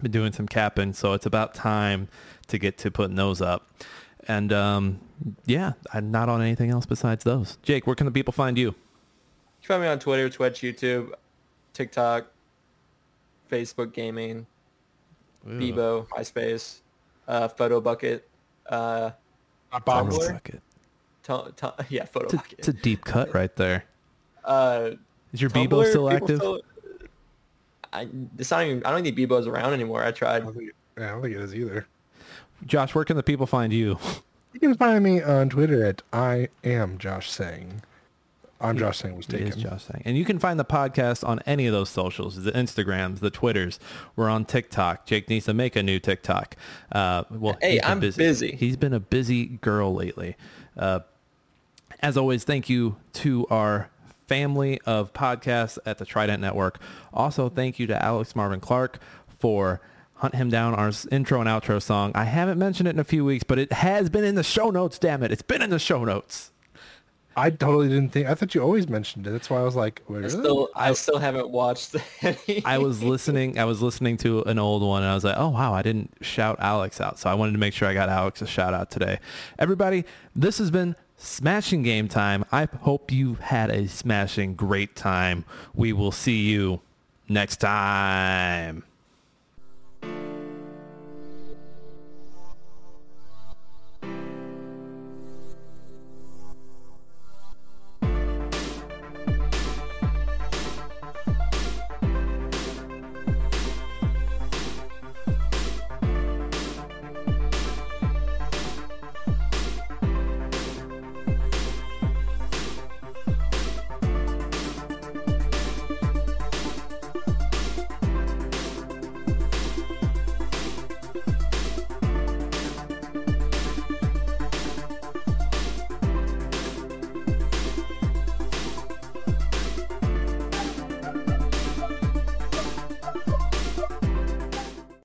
Been doing some capping, so it's about time to get to putting those up. And um, yeah, I'm not on anything else besides those. Jake, where can the people find you? You can find me on Twitter, Twitch, YouTube, TikTok, Facebook Gaming, Bebo, MySpace, uh, Photo Bucket, uh, Bob Tumblr? Suck it. to- to- yeah, Photo It's a, Bucket. it's a deep cut right there. uh, Is your Tumblr, Bebo still active? still- I, it's not even, I don't think Bebo's around anymore. I I tried. don't think, yeah, I don't think it is either. Josh, where can the people find you? You can find me on Twitter at I am Josh Saying. I'm Josh Saying was It is taken. Josh saying. And you can find the podcast on any of those socials, the Instagrams, the Twitters. We're on TikTok. Jake needs to make a new TikTok. Uh, well, Hey, he's been I'm busy. He's been a busy girl lately. Uh, as always, thank you to our family of podcasts at the Trident Network. Also, thank you to Alex Marvin Clark for Hunt Him Down, our intro and outro song. I haven't mentioned it in a few weeks, but it has been in the show notes, damn it. It's been in the show notes. I totally didn't think. I thought you always mentioned it. That's why I was like, wait, I really? still, I still haven't watched any. I was listening. I was listening to an old one, and I was like, "Oh wow, I didn't shout Alex out." So I wanted to make sure I got Alex a shout out today. Everybody, this has been Smashing Game Time. I hope you had a smashing great time. We will see you next time.